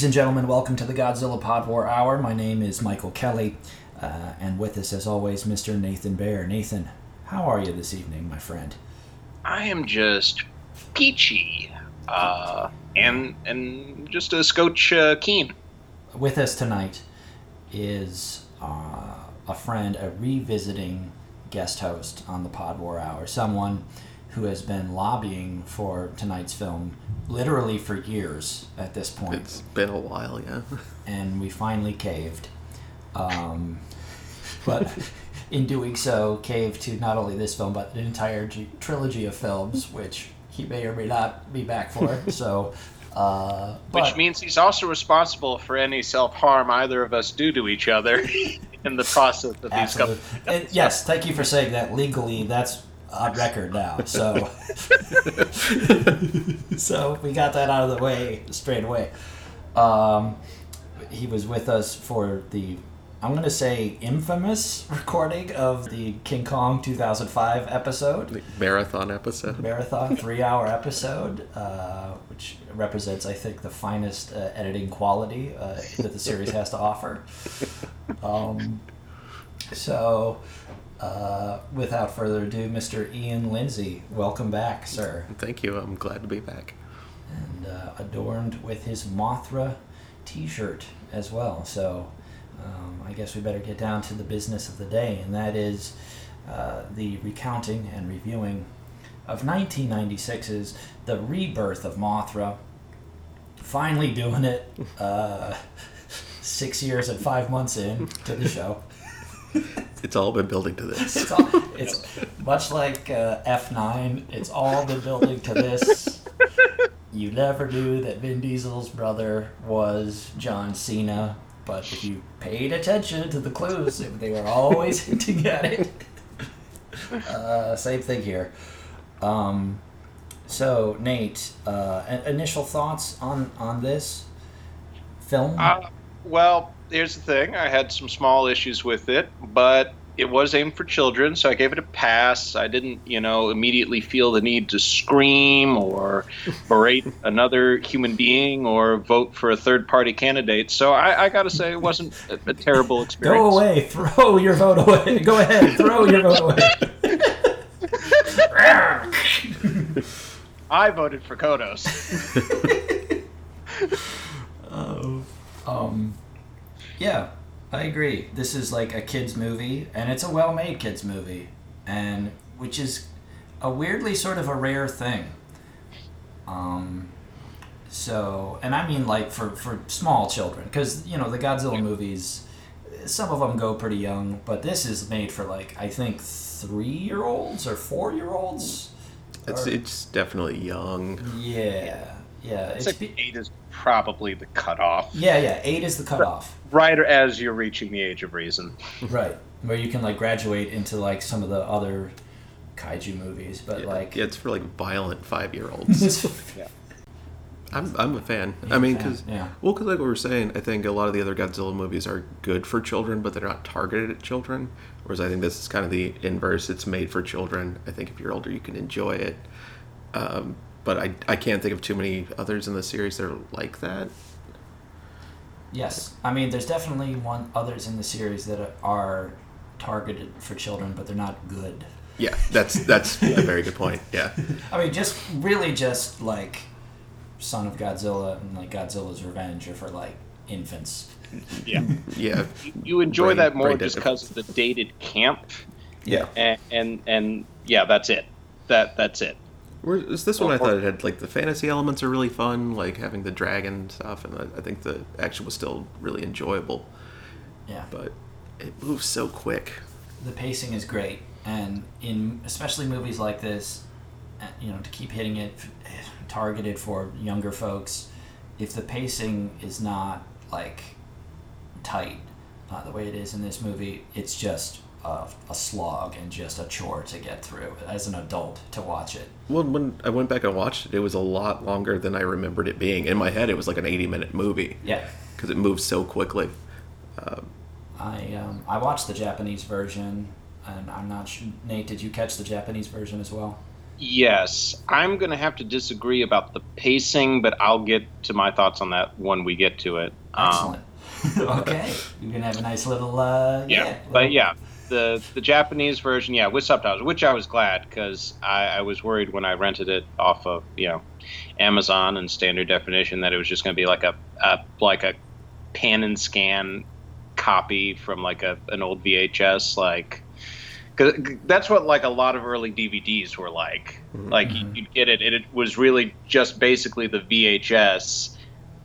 Ladies and gentlemen, welcome to the Godzilla Pod War Hour. My name is Michael Kelly, uh, and with us, as always, Mr. Nathan Bear. Nathan, how are you this evening, my friend? I am just peachy, uh, and and just a scotch uh, keen. With us tonight is uh, a friend, a revisiting guest host on the Pod War Hour, someone who has been lobbying for tonight's film literally for years at this point. It's been a while, yeah. and we finally caved. Um, but in doing so, caved to not only this film, but an entire g- trilogy of films, which he may or may not be back for. so, uh, but, Which means he's also responsible for any self harm either of us do to each other in the process of these absolutely. couple. And yes, thank you for saying that. Legally, that's on record now. So, so we got that out of the way straight away. Um, he was with us for the, I'm going to say, infamous recording of the King Kong 2005 episode, The marathon episode. marathon three hour episode, uh, which represents, I think, the finest uh, editing quality uh, that the series has to offer. Um, so, uh, without further ado, Mr. Ian Lindsey, welcome back, sir. Thank you. I'm glad to be back. And uh, adorned with his Mothra t shirt as well. So, um, I guess we better get down to the business of the day, and that is uh, the recounting and reviewing of 1996's The Rebirth of Mothra. Finally doing it uh, six years and five months in to the show. It's all been building to this. It's all, it's much like uh, F9. It's all been building to this. You never knew that Vin Diesel's brother was John Cena, but if you paid attention to the clues, they were always hinting at it. Uh, same thing here. Um, so Nate, uh, initial thoughts on on this film? Uh, well, here's the thing. I had some small issues with it, but it was aimed for children, so I gave it a pass. I didn't, you know, immediately feel the need to scream or berate another human being or vote for a third party candidate. So I, I got to say, it wasn't a, a terrible experience. Go away! Throw your vote away! Go ahead! Throw your vote away! I voted for Kodos. Oh. Um, yeah, I agree. This is like a kids movie, and it's a well-made kids movie, and which is a weirdly sort of a rare thing. Um, so, and I mean like for for small children, because you know the Godzilla movies, some of them go pretty young, but this is made for like I think three-year-olds or four-year-olds. It's Or- it's definitely young. yeah, yeah. It's It's like be- eight is probably the cutoff, yeah, yeah. Eight is the cutoff. right as you're reaching the age of reason. Right, where you can like graduate into like some of the other kaiju movies, but like Yeah, it's for like violent five year olds. yeah. I'm, I'm a fan. I mean, because yeah. well, because like we were saying, I think a lot of the other Godzilla movies are good for children, but they're not targeted at children. Whereas I think this is kind of the inverse. It's made for children. I think if you're older, you can enjoy it. Um, but I, I can't think of too many others in the series that are like that. yes, I mean there's definitely one others in the series that are targeted for children, but they're not good. Yeah, that's that's a very good point. Yeah, I mean, just really just like Son of Godzilla and like Godzilla's Revenge are for like infants. Yeah. yeah, you enjoy Brain- that more just because of the dated camp yeah. and, and and yeah that's it that that's it Whereas this one, I thought it had like the fantasy elements are really fun, like having the dragon stuff, and I, I think the action was still really enjoyable. Yeah, But it moves so quick. the pacing is great, and in especially movies like this, uh, you know, to keep hitting it targeted for younger folks, if the pacing is not like tight, uh, the way it is in this movie, it's just a, a slog and just a chore to get through as an adult to watch it. Well, when I went back and watched it, it was a lot longer than I remembered it being. In my head, it was like an 80 minute movie Yeah, because it moves so quickly. I um, I watched the Japanese version, and I'm not sure. Nate, did you catch the Japanese version as well? Yes, I'm going to have to disagree about the pacing, but I'll get to my thoughts on that when we get to it. Um, Excellent. Um, okay, you're gonna have a nice little. Uh, yeah, yeah but yeah, the the Japanese version, yeah, with subtitles, which I was glad because I, I, was worried when I rented it off of you know Amazon and standard definition that it was just going to be like a, a like a pan and scan copy from like a an old VHS like because that's what like a lot of early DVDs were like. Mm-hmm. Like you, would get it, and it was really just basically the VHS,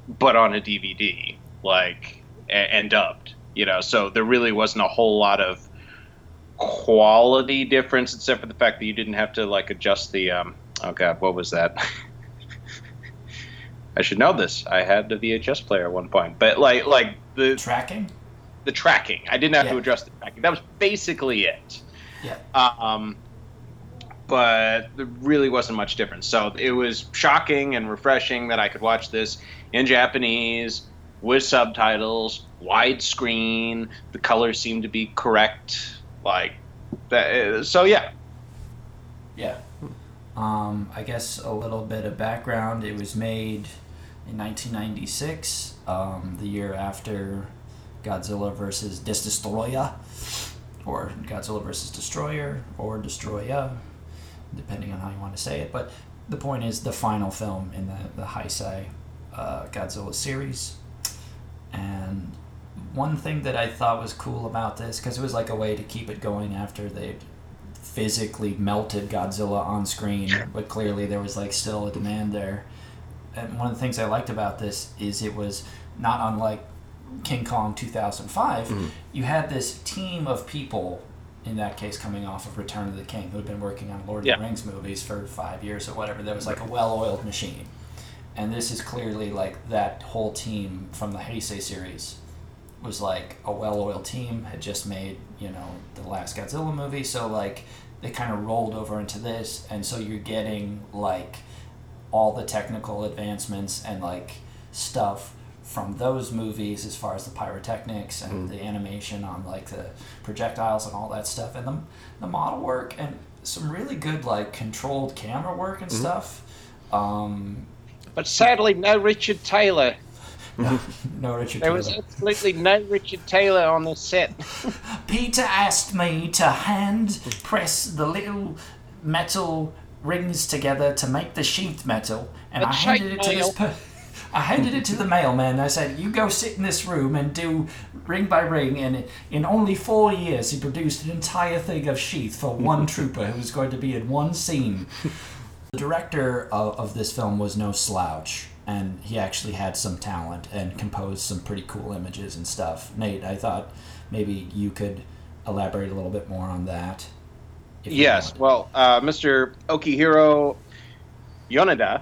but on a DVD, like and, and dubbed. You know, so there really wasn't a whole lot of quality difference, except for the fact that you didn't have to like adjust the. Um, oh God, what was that? I should know this. I had the VHS player at one point, but like like the tracking. The tracking. I didn't have yeah. to adjust the tracking. That was basically it. Yeah. Um, but there really wasn't much difference. So it was shocking and refreshing that I could watch this in Japanese with subtitles, widescreen. The colors seemed to be correct. Like that. So yeah. Yeah. Um, I guess a little bit of background. It was made in 1996, um, the year after Godzilla versus Destroyer or Godzilla vs. Destroyer, or Destroya, depending on how you want to say it. But the point is, the final film in the, the Heisei uh, Godzilla series. And one thing that I thought was cool about this, because it was like a way to keep it going after they'd physically melted Godzilla on screen, but clearly there was like still a demand there. And one of the things I liked about this is it was not unlike King Kong 2005, mm-hmm. you had this team of people, in that case coming off of Return of the King, who had been working on Lord yeah. of the Rings movies for five years or whatever. That was like a well oiled machine. And this is clearly like that whole team from the Heisei series was like a well oiled team, had just made, you know, the last Godzilla movie. So, like, they kind of rolled over into this. And so you're getting like all the technical advancements and like stuff from those movies as far as the pyrotechnics and mm. the animation on like the projectiles and all that stuff and the, the model work and some really good like controlled camera work and mm stuff um, but sadly no richard taylor no, no Richard Taylor. there Taylor. was absolutely no Richard Taylor on the set. Peter asked me to hand press the little metal rings together to make the sheath metal, and the I handed it to this person. I handed it to the mailman. I said, "You go sit in this room and do ring by ring." And in only four years, he produced an entire thing of sheath for one trooper who was going to be in one scene. The director of, of this film was no slouch, and he actually had some talent and composed some pretty cool images and stuff. Nate, I thought maybe you could elaborate a little bit more on that. Yes, well, uh, Mr. Okihiro Yoneda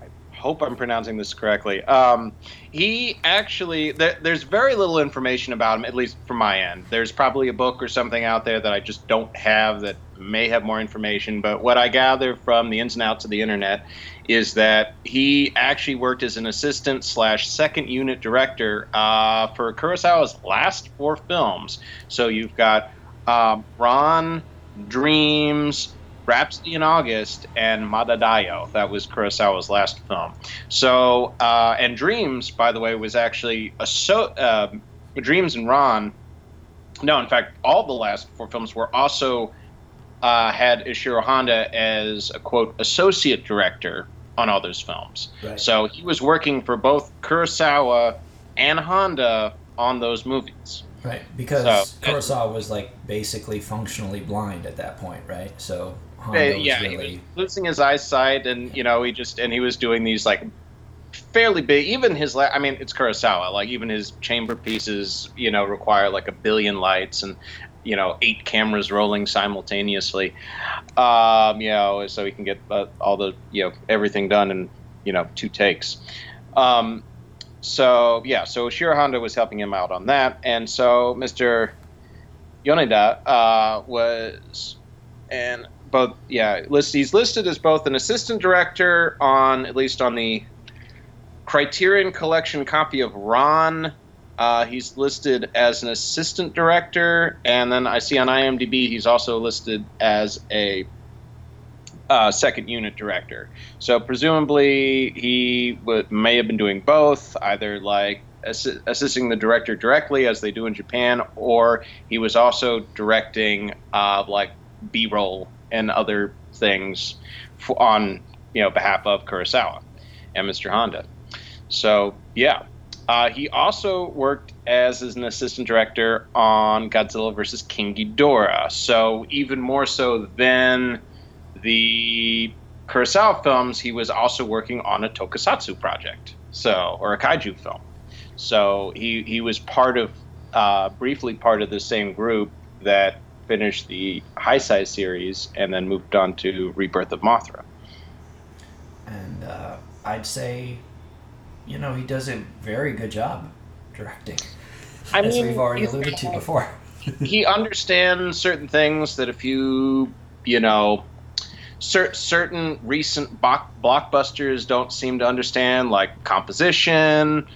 I hope I'm pronouncing this correctly. Um, he actually, there, there's very little information about him, at least from my end. There's probably a book or something out there that I just don't have that may have more information. But what I gather from the ins and outs of the internet is that he actually worked as an assistant slash second unit director uh, for Kurosawa's last four films. So you've got um, Ran, Dreams, Rhapsody in August and Madadayo. That was Kurosawa's last film. So, uh, and Dreams, by the way, was actually a so uh, Dreams and Ran. No, in fact, all the last four films were also uh, had Ishiro Honda as a quote associate director on all those films. Right. So he was working for both Kurosawa and Honda on those movies. Right, because so, Kurosawa was like basically functionally blind at that point, right? So Honda yeah, really... he was losing his eyesight, and you know he just and he was doing these like fairly big. Even his, la- I mean, it's Kurosawa. Like even his chamber pieces, you know, require like a billion lights and you know eight cameras rolling simultaneously. Um, you know, so he can get uh, all the you know everything done in you know two takes. Um, so yeah, so Ishiro Honda was helping him out on that, and so Mr. Yoneda uh, was, and both yeah list he's listed as both an assistant director on at least on the Criterion Collection copy of Ran. Uh, he's listed as an assistant director, and then I see on IMDb he's also listed as a uh, second unit director. So presumably he would, may have been doing both, either like assi- assisting the director directly as they do in Japan, or he was also directing uh, like B-roll and other things on you know behalf of Kurosawa and Mr. Honda. So yeah, uh, he also worked as an assistant director on Godzilla vs. King Ghidorah. So even more so than the Kurosawa films, he was also working on a tokusatsu project, so or a kaiju film. So he he was part of uh, briefly part of the same group that finished the Heisei series and then moved on to Rebirth of Mothra. And uh, I'd say, you know, he does a very good job directing, I as mean, we've already alluded to before. he understands certain things that a few, you know, cer- certain recent block- blockbusters don't seem to understand, like composition.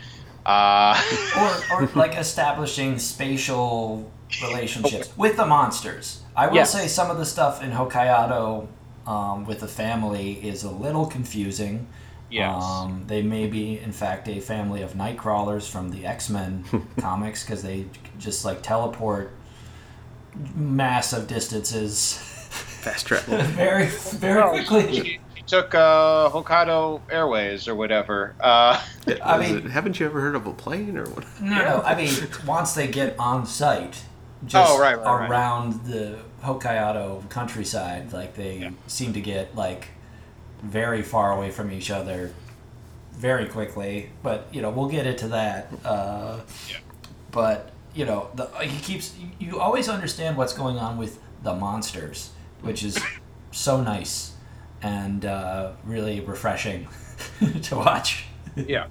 Uh, or, or like establishing spatial relationships with the monsters. I will Yes. say some of the stuff in Hokkaido um, with the family is a little confusing. Yes. Um, they may be, in fact, a family of nightcrawlers from the X Men comics because they just like teleport massive distances Fast travel. very, very No, quickly. he, he took uh, Hokkaido Airways or whatever. Uh, I mean- it- haven't you ever heard of a plane or what? No, no. I mean, once they get on site, just Oh, right, right, right. around the Hokkaido countryside, like they Yeah. seem to get like very far away from each other very quickly. But you know, we'll get into that. Uh, Yeah. But you know, the, he keeps. You, you always understand what's going on with the monsters, which is so nice and uh, really refreshing to watch. yeah.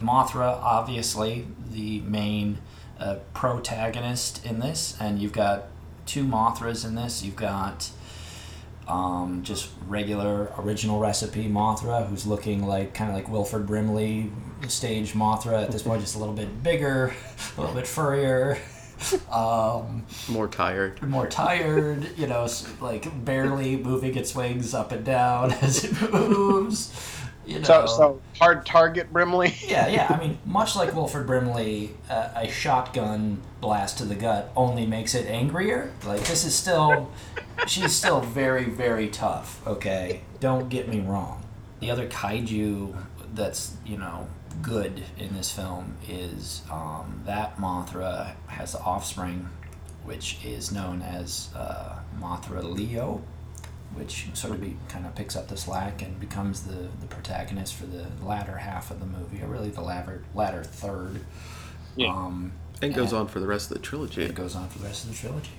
Mothra, obviously, the main uh, protagonist in this, and you've got two Mothras in this. You've got um, just regular original recipe Mothra, who's looking like kind of like Wilford Brimley stage Mothra at this point, just a little bit bigger, a little bit furrier. Um, More tired. more tired, you know, like barely moving its wings up and down as it moves. You know. So, so hard target Brimley. Yeah, yeah. I mean, much like Wilford Brimley, uh, a shotgun blast to the gut only makes it angrier. Like this is still, she's still very, very tough. Okay, don't get me wrong. The other kaiju that's you know good in this film is um, that Mothra has the offspring, which is known as uh, Mothra Leo which sort of be, kind of picks up the slack and becomes the, the protagonist for the latter half of the movie, or really the latter, latter third. Yeah. Um, And goes Yeah. on for the rest of the trilogy. it goes on for the rest of the trilogy.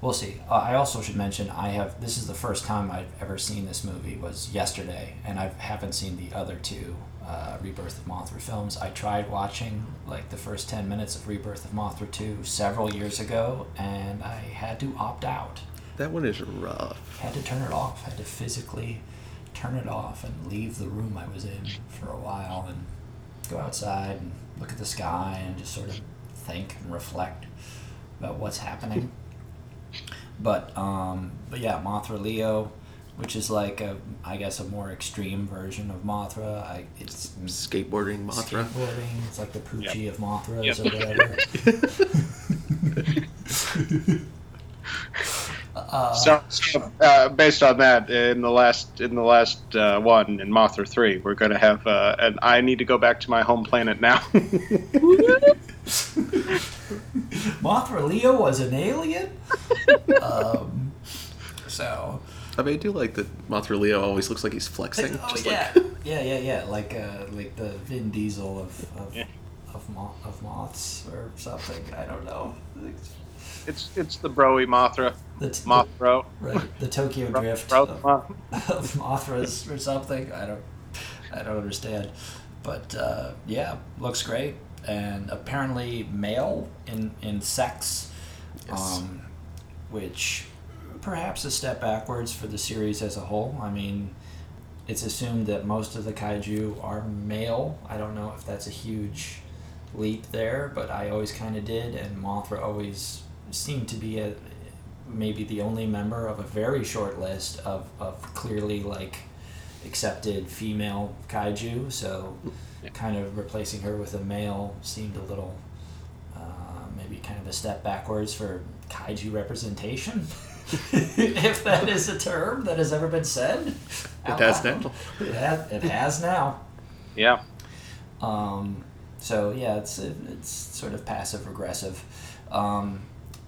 We'll see. Uh, I also should mention I have this is the first time I've ever seen this movie was yesterday, and I haven't seen the other two uh, Rebirth of Mothra films. I tried watching like the first ten minutes of Rebirth of Mothra two several years ago, and I had to opt out. That one is rough. Had to turn it off. Had to physically turn it off and leave the room I was in for a while and go outside and look at the sky and just sort of think and reflect about what's happening. But um, but yeah, Mothra Leo, which is like a I guess a more extreme version of Mothra. I it's Skateboarding Mothra. skateboarding. It's like the Poochie of Mothras Yep. or whatever. uh, So, so uh, based on that, in the last in the last uh, one in Mothra three, we're going to have uh, an I need to go back to my home planet now. Mothra Leo was an alien. um, so I mean, I do like that Mothra Leo always looks like he's flexing. oh just yeah, like yeah, yeah, yeah, like uh, like the Vin Diesel of of, Yeah. of, mo- of moths or something. I don't know. it's it's it's the broy Mothra, The, t- Mothro, the, right, the Tokyo Bro- Drift bro- of, Moth- of Mothras or something. I don't, I don't understand. But uh, yeah, looks great and apparently male in in sex, Yes. um, which perhaps a step backwards for the series as a whole. I mean, it's assumed that most of the kaiju are male. I don't know if that's a huge leap there, but I always kind of did, and Mothra always seemed to be a maybe the only member of a very short list of, of clearly like accepted female kaiju. So, kind of replacing her with a male seemed a little uh, maybe kind of a step backwards for kaiju representation. if that is a term that has ever been said, It has loud. now. It has, it has now. Yeah. Um, so yeah, it's it's sort of passive regressive. Um,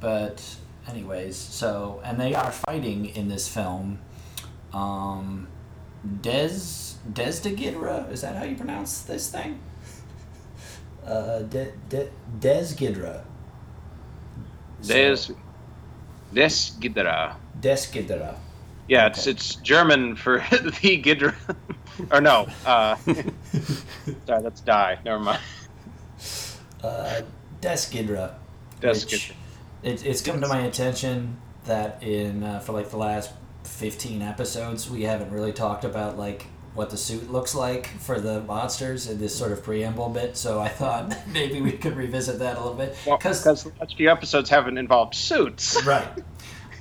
but anyways, so and they are fighting in this film. Um, Des Des de Ghidra, is that how you pronounce this thing? Uh, De, De, Des Ghidra. Des So, Des Ghidra. Des Ghidra. Yeah, it's Okay. it's German for the Gidra, or no, uh, sorry, that's die. Never mind. Uh, Des Ghidra. Des Ghidra. It, it's come to my attention that in uh, for like the last 15 episodes we haven't really talked about like what the suit looks like for the monsters in this sort of preamble bit so i thought maybe we could revisit that a little bit. Because because the last few episodes haven't involved suits. right.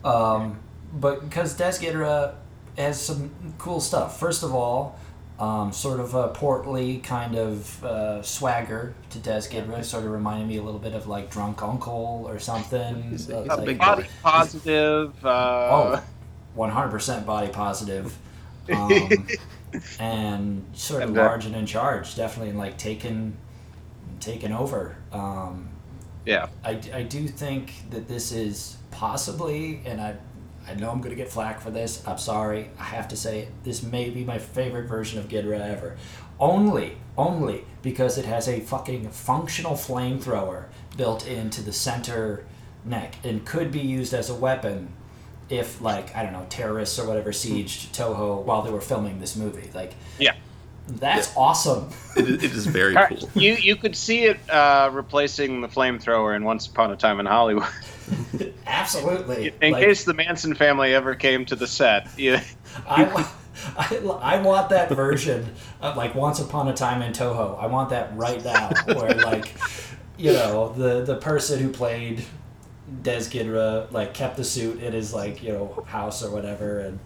Um, but because Ghidra has some cool stuff. First of all um, sort of a portly kind of uh, swagger to Des Ghidra, sort of reminded me a little bit of like Drunk Uncle or something. He's a- Uh, a like- big Body positive. Uh, Oh, 100% body positive. Um, and sort of And, uh, large and in charge, definitely and like taken taken over. Um, yeah. I, I do think that this is possibly, and I I know I'm going to get flack for this. I'm sorry. I have to say. This may be my favorite version of Ghidra ever. Only, only because it has a fucking functional flamethrower built into the center neck and could be used as a weapon if, like, I don't know, terrorists or whatever sieged Toho while they were filming this movie. Like, Yeah. that's awesome. It, is- it is very cool. You you could see it uh, replacing the flamethrower in Once Upon a Time in Hollywood. Absolutely. In Like- case the Manson family ever came to the set. Yeah. I, I, I want that version of like Once Upon a Time in Toho. I want that right now, where like, you know, the the person who played Des Ghidra like kept the suit in his like you know house or whatever, and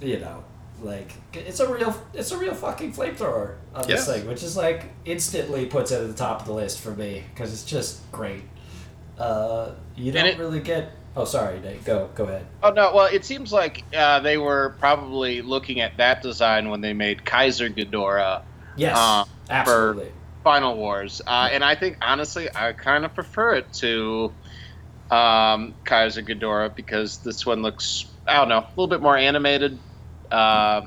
you know, like it's a real it's a real fucking flamethrower on this Yeah. thing, which is like instantly puts it at the top of the list for me because it's just great. Uh, you don't it- really get. Oh, sorry, Nate. Go go ahead. Oh no! Well, it seems like uh, they were probably looking at that design when they made Kaiser Ghidorah Yes, Uh, absolutely. Final Wars, uh, and I think honestly, I kind of prefer it to um, Kaiser Ghidorah because this one looks, I don't know, a little bit more animated. Uh,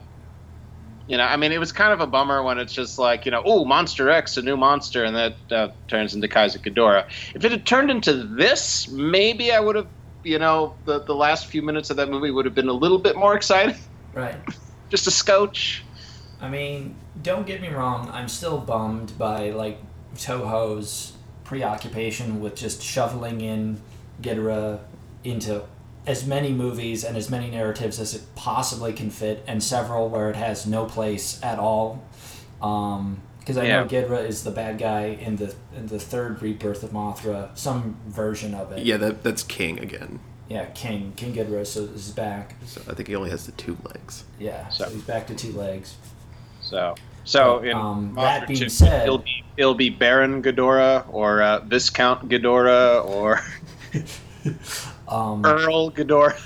you know, I mean, it was kind of a bummer when it's just like, you know, oh, Monster X, a new monster, and that uh, turns into Kaiser Ghidorah. If it had turned into this, maybe I would have, you know, the the last few minutes of that movie would have been a little bit more exciting. Right. Just a scotch. I mean, don't get me wrong. I'm still bummed by like Toho's preoccupation with just shoveling in Ghidorah into as many movies and as many narratives as it possibly can fit, and several where it has no place at all. Because I know Yeah. Ghidorah is the bad guy in the in the third rebirth of Mothra, some version of it. Yeah, that that's King again. Yeah, King King Ghidorah so is back. So I think he only has the two legs. Yeah, so, So- he's back to two legs. So, so in Um, Mothra that being 2, said- it'll be it'll be Baron Ghidorah or uh, Viscount Ghidorah or Um, Earl Ghidorah.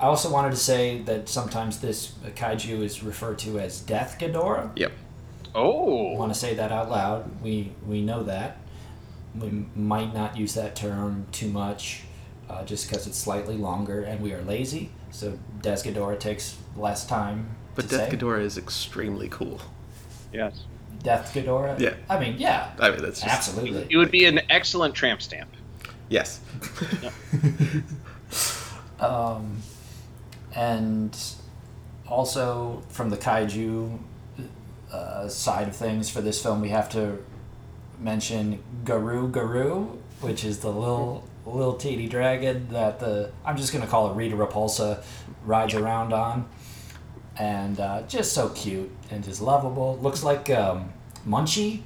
I also wanted to say that sometimes this kaiju is referred to as Death Ghidorah. Yep. I Oh, want to say that out loud. We we know that. We might not use that term too much, uh, just because it's slightly longer and we are lazy. So Death Ghidorah takes less time But to Death say. Ghidorah is extremely cool. yes. Death Ghidorah. Yeah. I mean, yeah, I mean, that's just absolutely. It would be an excellent tramp stamp. Yes. Um, and also from the kaiju uh, side of things for this film, we have to mention Garu Garu, which is the little little teeny dragon that the I'm just gonna call it Rita Repulsa rides around on, and uh, just so cute and just lovable. Looks like um, Munchie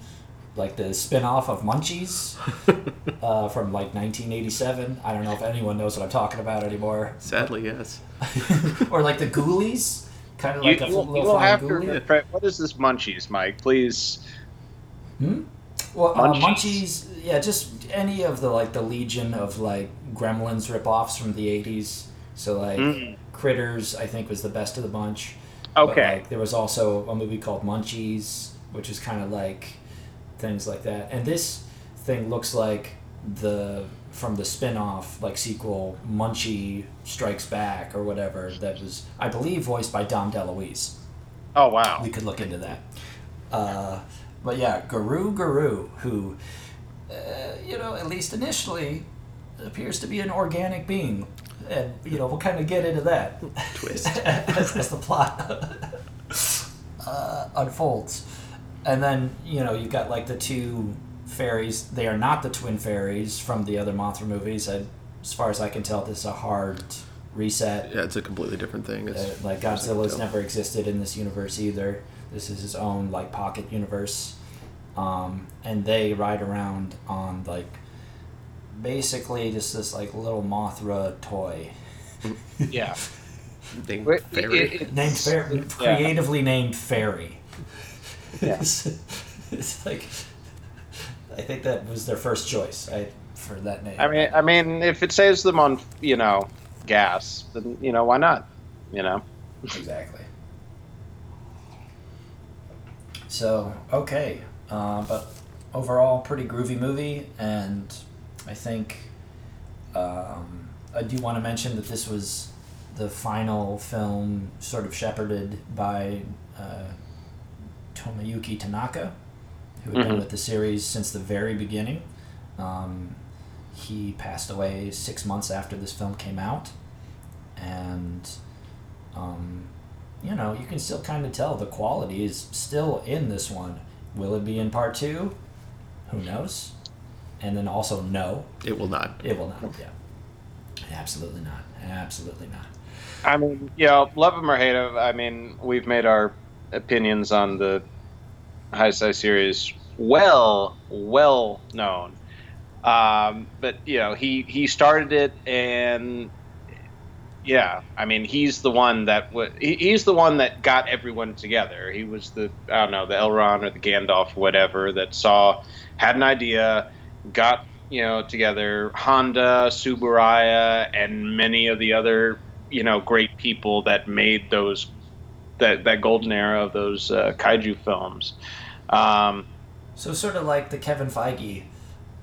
like the spin-off of Munchies uh, from like 1987. I don't know if anyone knows what I'm talking about anymore. Sadly, yes. or like the Ghoulies, kind of like a you, will- little you will have to. ghoulie. refre- What is this munchies, Mike? Please. Well, uh, Munchies. Munchies, yeah, just any of the like the legion of like Gremlins ripoffs from the '80s. So like Mm. Critters, I think was the best of the bunch. But, Okay. like, there was also a movie called Munchies, which is kind of like things like that. And this thing looks like the from the spin-off like sequel Munchie Strikes Back or whatever that was I believe voiced by Dom DeLuise. Oh wow. We could look into that. Uh, but yeah, Garu Garu, who, uh, you know, at least initially, appears to be an organic being. And, you know, we'll kind of get into that Twist. as, as the plot uh, unfolds. And then, you know, you've got like the two fairies. They are not the twin fairies from the other Mothra movies. I, as far as I can tell, this is a hard reset. Yeah, it's a completely different thing. It's, Uh, like as I Godzilla's never existed in this universe either. This is his own like pocket universe, um, and they ride around on like basically just this like little Mothra toy Yeah. Named Wait, Fairy. it- it- named Fair- Yeah. creatively named Fairy. Yeah. it's, it's like I think that was their first choice I, for that name. I mean, I mean, if it saves them on, you know, gas, then you know why not? You know. Exactly. So okay, uh, but overall, pretty groovy movie, and I think um, I do want to mention that this was the final film, sort of shepherded by uh, Tomoyuki Tanaka, who had been Mhm. with the series since the very beginning. Um, he passed away six months after this film came out, and um, you know, you can still kind of tell the quality is still in this one. Will it be in part two? Who knows? And then also, no, it will not. it will not. Yeah, absolutely not. Absolutely not. I mean, you know, love him or hate him. I mean, we've made our opinions on the Heisei series well, well known. Um, but you know, he he started it, and yeah, I mean, he's the one that w- he, he's the one that got everyone together. He was the I don't know the Elrond or the Gandalf, whatever, that saw had an idea, got you know together Honda, Tsuburaya, and many of the other you know great people that made those that that golden era of those uh, kaiju films. Um, So sort of like the Kevin Feige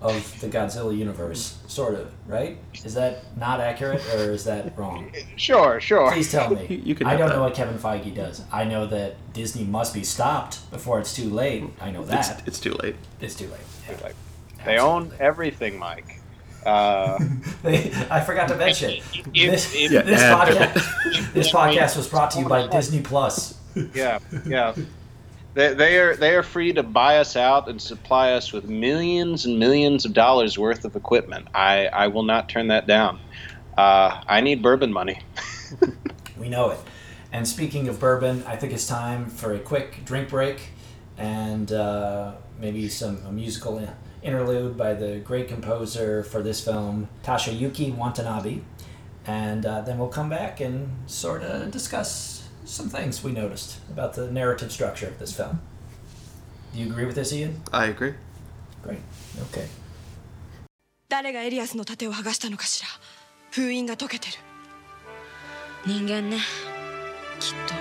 of the Godzilla universe, sort of, right? Is that not accurate or is that wrong? sure, sure. Please tell me. You can I don't that. know what Kevin Feige does. I know that Disney must be stopped before it's too late. I know that. it's too late. It's too late. Yeah, Like, they own everything, Mike. Uh, I forgot to mention if- this, if- Yeah, this add to podcast. This podcast was brought to you by Disney Plus. yeah, yeah. They, they are they are free to buy us out and supply us with millions and millions of dollars worth of equipment. I, I will not turn that down. Uh, I need bourbon money. We know it. And speaking of bourbon, I think it's time for a quick drink break and uh, maybe some a musical in- interlude by the great composer for this film, Toshiyuki Watanabe. And uh, then we'll come back and sort of discuss some things we noticed about the narrative structure of this film. Do you agree with this, Ian? I agree. Great. Okay. 誰がエリアスの盾を剥がしたのかしら封印が解けてる人間ねきっと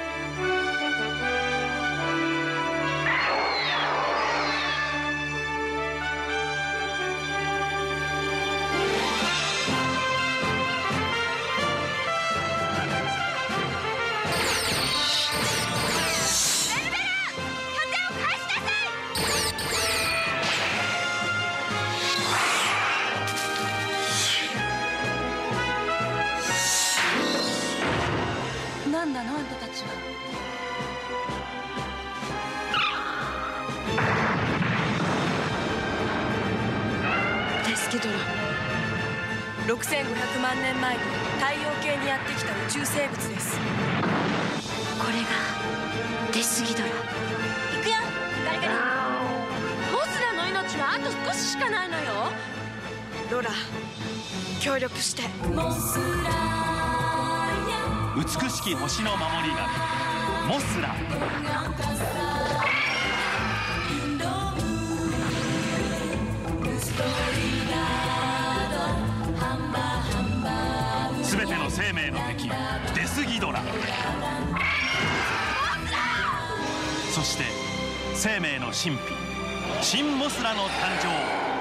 6500万年前に太陽系にやってきた宇宙生物です。これがデスギドラ行くよ。ガリガリボスなのらあと少ししかないのよ。ロラ協力して。美しき星の守り神。モスラ生命の敵デスギドラ。そして生命の神秘新モスラの誕生。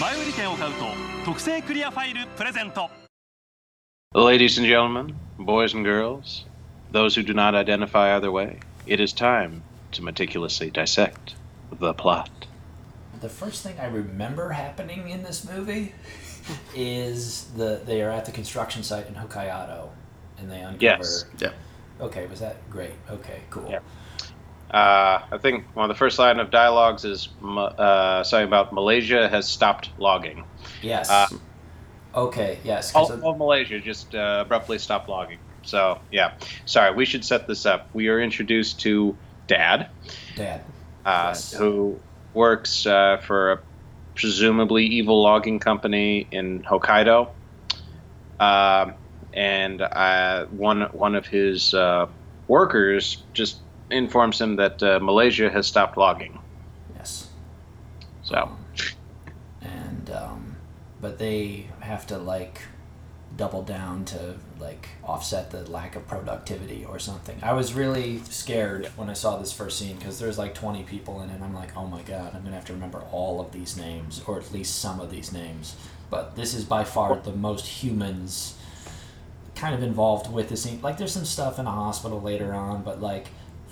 前売り券を買うと特製クリアファイルプレゼント Ladies and gentlemen, boys and girls, those who do not identify either way, it is time to meticulously dissect the plot. The first thing I remember happening in this movie is the they are at the construction site in Hokkaido, and they uncover. Yes. Yeah. Okay, was that great? Okay, cool. Yeah. Uh, I think one of the first line of dialogues is uh, something about Malaysia has stopped logging. Yes. Uh, okay. Yes. All, of- all Malaysia just uh, abruptly stopped logging. So yeah, sorry. We should set this up. We are introduced to Dad, Dad. uh, Yes. who works uh, for a presumably evil logging company in Hokkaido, um, and uh, one one of his uh, workers just informs him that uh, Malaysia has stopped logging. Yes. So and um, but they have to like double down to like offset the lack of productivity or something. I was really scared when I saw this first scene because there's like 20 people in it. I'm like, oh my god, I'm gonna have to remember all of these names or at least some of these names. But this is by far the most humans kind of involved with the scene. Like, there's some stuff in a hospital later on, but like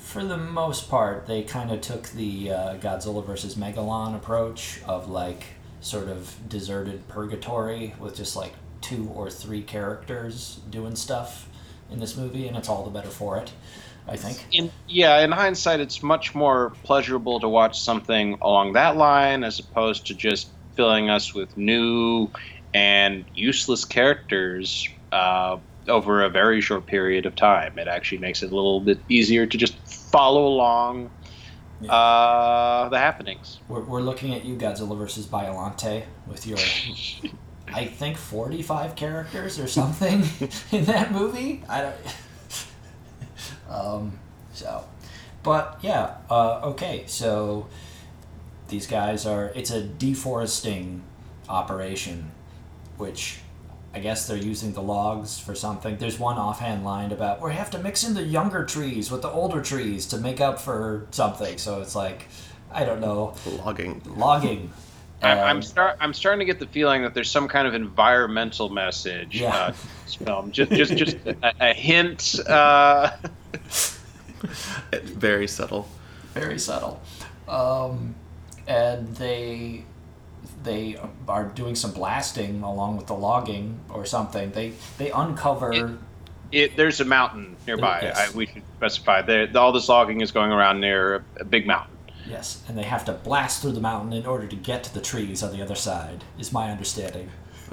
for the most part, they kind of took the uh, Godzilla versus Megalon approach of like sort of deserted purgatory with just like two or three characters doing stuff in this movie, and it's all the better for it. I think. in yeah, in hindsight, it's much more pleasurable to watch something along that line as opposed to just filling us with new and useless characters uh, over a very short period of time. It actually makes it a little bit easier to just follow along uh, the happenings. We're, we're looking at you, Godzilla versus Biolante, with your, I think, 45 characters or something in that movie. I don't. um, so, but yeah, uh, okay, so these guys are. It's a deforesting operation, which I guess they're using the logs for something. There's one offhand line about we have to mix in the younger trees with the older trees to make up for something. So it's like, I don't know, Logging. logging. I'm, I'm, Um, start, I'm starting to get the feeling that there's some kind of environmental message Yeah. uh, this film. Just, just, just a, a hint. Uh, Very subtle. very subtle. Um, and they they are doing some blasting along with the logging or something. They they uncover. It- It, there's a mountain nearby. Yes. I, we should specify. There, all this logging is going around near a, a big mountain. yes, and they have to blast through the mountain in order to get to the trees on the other side. Is my understanding.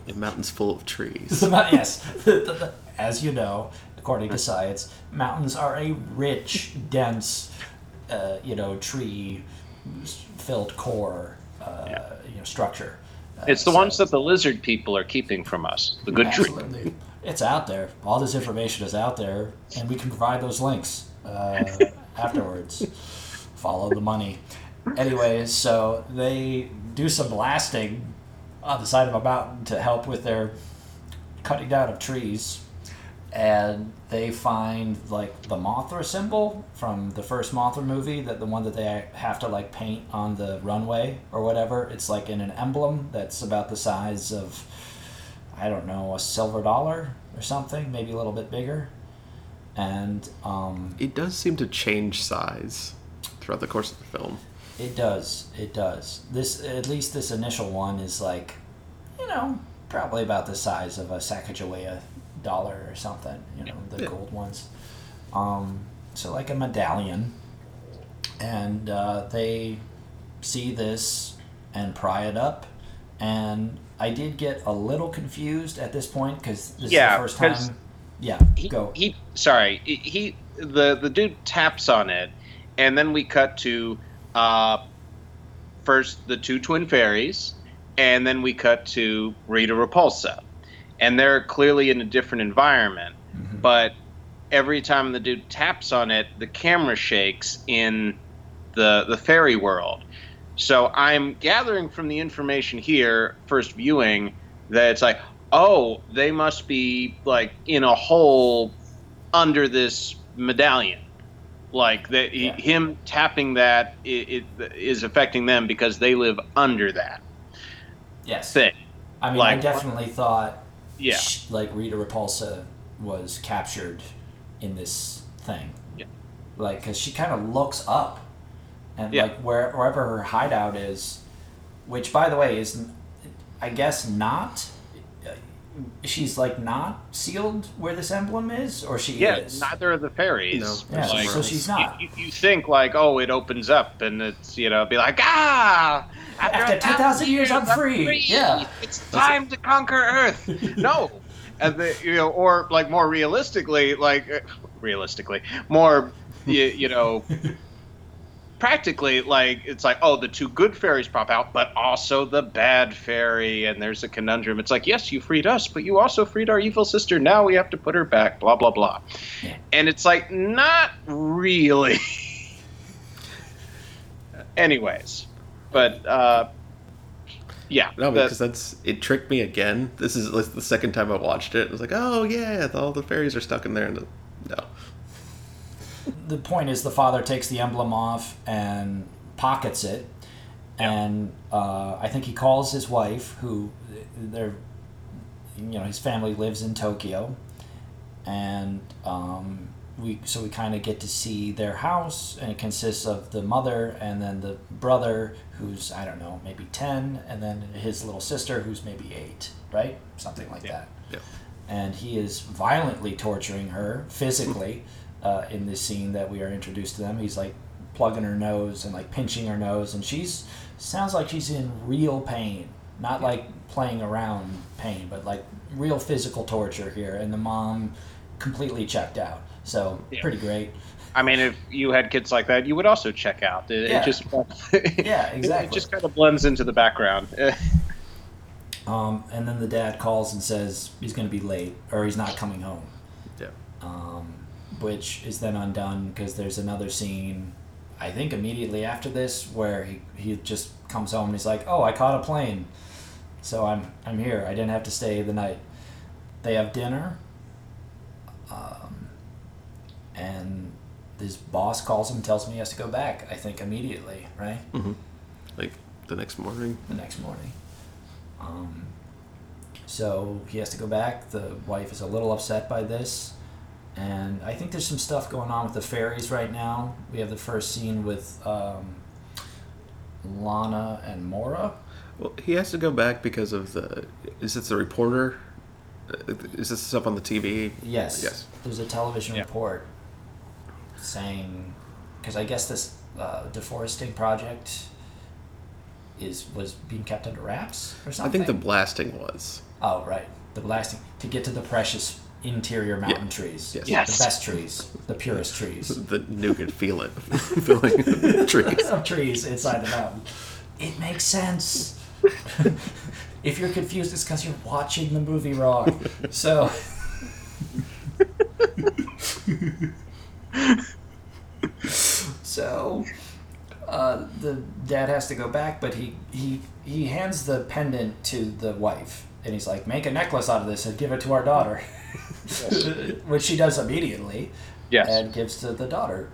The mountain's full of trees. The yes, as you know, according to science, mountains are a rich, dense, uh, you know, tree-filled core, uh, Yeah. Know, structure. Uh, It's the so- ones that the lizard people are keeping from us. The good tree. Absolutely. It's out there. All this information is out there, and we can provide those links uh, afterwards. Follow the money. Anyway, so they do some blasting on the side of a mountain to help with their cutting down of trees, and they find like the Mothra symbol from the first Mothra movie, that the one that they have to like paint on the runway or whatever. It's like in an emblem that's about the size of I don't know, a silver dollar or something, maybe a little bit bigger. And um, It does seem to change size throughout the course of the film. It does. It does. This at least this initial one is like, you know, probably about the size of a Sacagawea dollar or something. You know, the Yeah. gold ones. Um, so like a medallion, and uh, they see this and pry it up, and I did get a little confused at this point because this Yeah, is the first time. Yeah, he, go. he sorry he, he the the dude taps on it and then we cut to uh first the two twin fairies and then we cut to rita repulsa and they're clearly in a different environment Mhm. but every time the dude taps on it the camera shakes in the the fairy world so i'm gathering from the information here first viewing that it's like oh they must be like in a hole under this medallion like that Yeah. him tapping that it, it is affecting them because they live under that yes. thing I mean, I definitely thought yeah sh- like Rita Repulsa was captured in this thing. Yeah. Like, because she kind of looks up, and Yeah. like where, wherever her hideout is, which by the way is, I guess not. She's like not sealed where this emblem is, or she yeah is. neither of the fairies No, yeah, Like- so she's not. you, you think like oh it opens up and it's you know be like ah After a 10,000 years, I'm free." Yeah. it's time to conquer earth no and the, you know or like more realistically like uh, realistically more you, you know practically like it's like oh the two good fairies pop out but also the bad fairy and there's a conundrum it's like yes you freed us but you also freed our evil sister now we have to put her back blah blah blah Yeah. and it's like not really anyways but uh yeah No, the- because that's it tricked me again. This is like the second time I watched it. I was like, oh yeah, all the fairies are stuck in there. And no, the point is the father takes the emblem off and pockets it. And uh, i think he calls his wife who they're you know his family lives in tokyo. And um, we so we kind of get to see their house and it consists of the mother and then the brother who's i don't know maybe 10 and then his little sister who's maybe 8 right? Something like that. Yeah, and he is violently torturing her physically uh, in this scene that we are introduced to them. He's like plugging her nose and like pinching her nose, and she's sounds like she's in real pain, not like playing around pain, but like real physical torture here. And the mom completely checked out. So Yeah. pretty great. I mean, if you had kids like that, you would also check out. It, Yeah. it just Yeah, exactly. It, exactly. just kind of blends into the background. Um, and then the dad calls and says he's going to be late or he's not coming home. yeah. um, which is then undone because there's another scene i think immediately after this where he, he just comes home and he's like oh i caught a plane so i'm i'm here i didn't have to stay the night they have dinner um, and his boss calls him tells him he has to go back i think immediately right Mm-hmm. Like the next morning. the next morning. Um, so he has to go back. The wife is a little upset by this. And I think there's some stuff going on with the fairies right now. We have the first scene with um, Lana and Mora. Well, he has to go back because of the. Is this the reporter? Uh, Is this stuff on the TV? Yes. Yes. There's a television Yeah. report saying, because I guess this uh, deforesting project is was being kept under wraps or something. I think the blasting was. Oh, right. The blasting to get to the precious interior mountain trees. Yes. Yes. The best trees, the purest trees The nougat feeling, feeling the trees. of trees inside the mountain. It makes sense. if you're confused, it's because you're watching the movie wrong. So. so, uh, the dad has to go back, but he, he he hands the pendant to the wife, and he's like, "Make a necklace out of this and give it to our daughter," which she does immediately, yes. and gives to the daughter.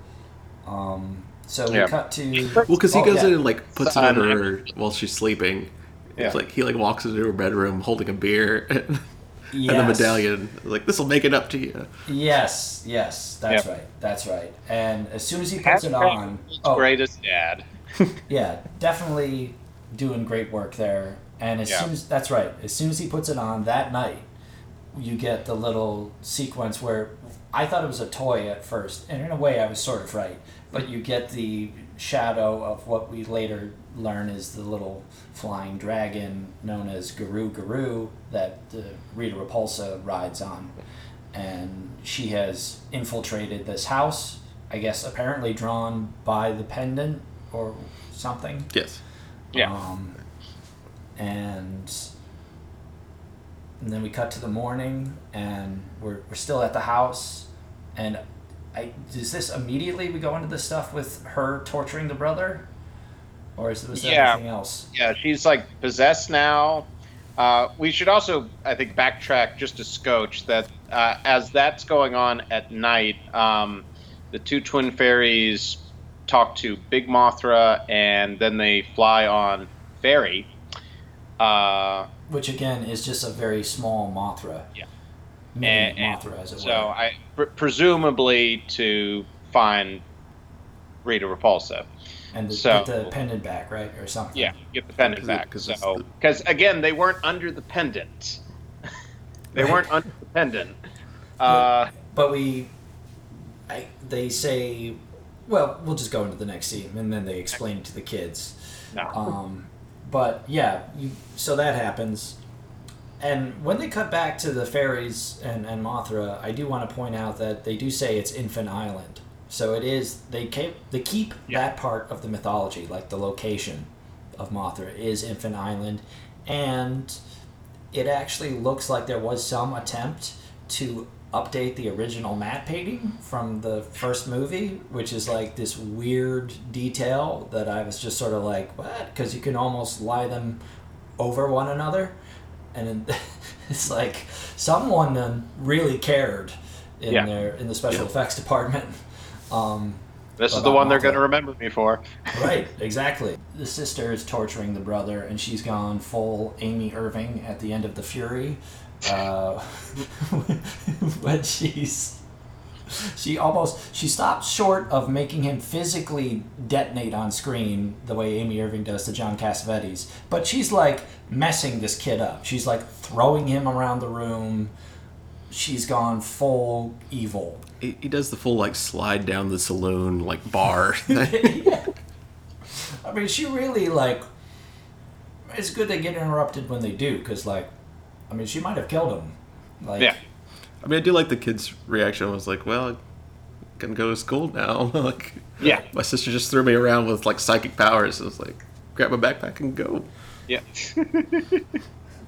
Um, so we Yeah. cut to Well, because he Oh, goes yeah. in and like puts it Son. under her while she's sleeping. It's like he like walks into her bedroom holding a beer and, and the medallion. Like this will make it up to you. Yes, yes, that's Yeah. right, that's right. And as soon as he puts it on, world's oh, greatest dad. yeah, definitely doing great work there. And as Yeah. soon as that's right, as soon as he puts it on that night, you get the little sequence where I thought it was a toy at first, and in a way I was sort of right. But you get the shadow of what we later learn is the little flying dragon known as Garu Garu that uh, Rita Repulsa rides on. And she has infiltrated this house, I guess apparently drawn by the pendant or something. Yes. Yeah. Um, and and then we cut to the morning, and we're, we're still at the house. And I is this immediately we go into the stuff with her torturing the brother, or is was there Yeah. anything else? Yeah, she's like possessed now. Uh, we should also, I think, backtrack just a scotch that uh, as that's going on at night, um, the two twin fairies talk to Big Mothra, and then they fly on Fairy. Uh, Which again is just a very small Mothra. Yeah. Mini and, and Mothra, as it so were. I pre- presumably to find Rita Repulsa. and the, so- get the pendant back, right, or something. Yeah, get the pendant back. back. 'cause it's So, the- because again, they weren't under the pendant. they Right. weren't under the pendant. Uh, But we, I, they say, well, we'll just go into the next scene, and then they explain it to the kids. no. Um, but yeah, you, so that happens. And when they cut back to the fairies and, and Mothra, I do want to point out that they do say it's Infant Island. So it is they keep they keep Yeah. that part of the mythology, like the location of Mothra is Infant Island, and it actually looks like there was some attempt to update the original matte painting from the first movie, which is like this weird detail that I was just sort of like, what? Because you can almost lie them over one another, and it's like someone um, really cared in Yeah. their in the special effects department. Um, this is the one they're going to remember me for. Right, exactly. The sister is torturing the brother, and she's gone full Amy Irving at the end of the Fury. Uh, when she's she almost she stops short of making him physically detonate on screen the way Amy Irving does to John Cassavetes, but she's like messing this kid up. She's like throwing him around the room. She's gone full evil. He, he does the full like slide down the saloon like bar. I mean, she really like. It's good they get interrupted when they do, because like, I mean, she might have killed him. Like, Yeah. I mean, I do like the kid's reaction. I was like, well, I can go to school now. like, Yeah. my sister just threw me around with like psychic powers. I was like, grab my backpack and go. Yeah.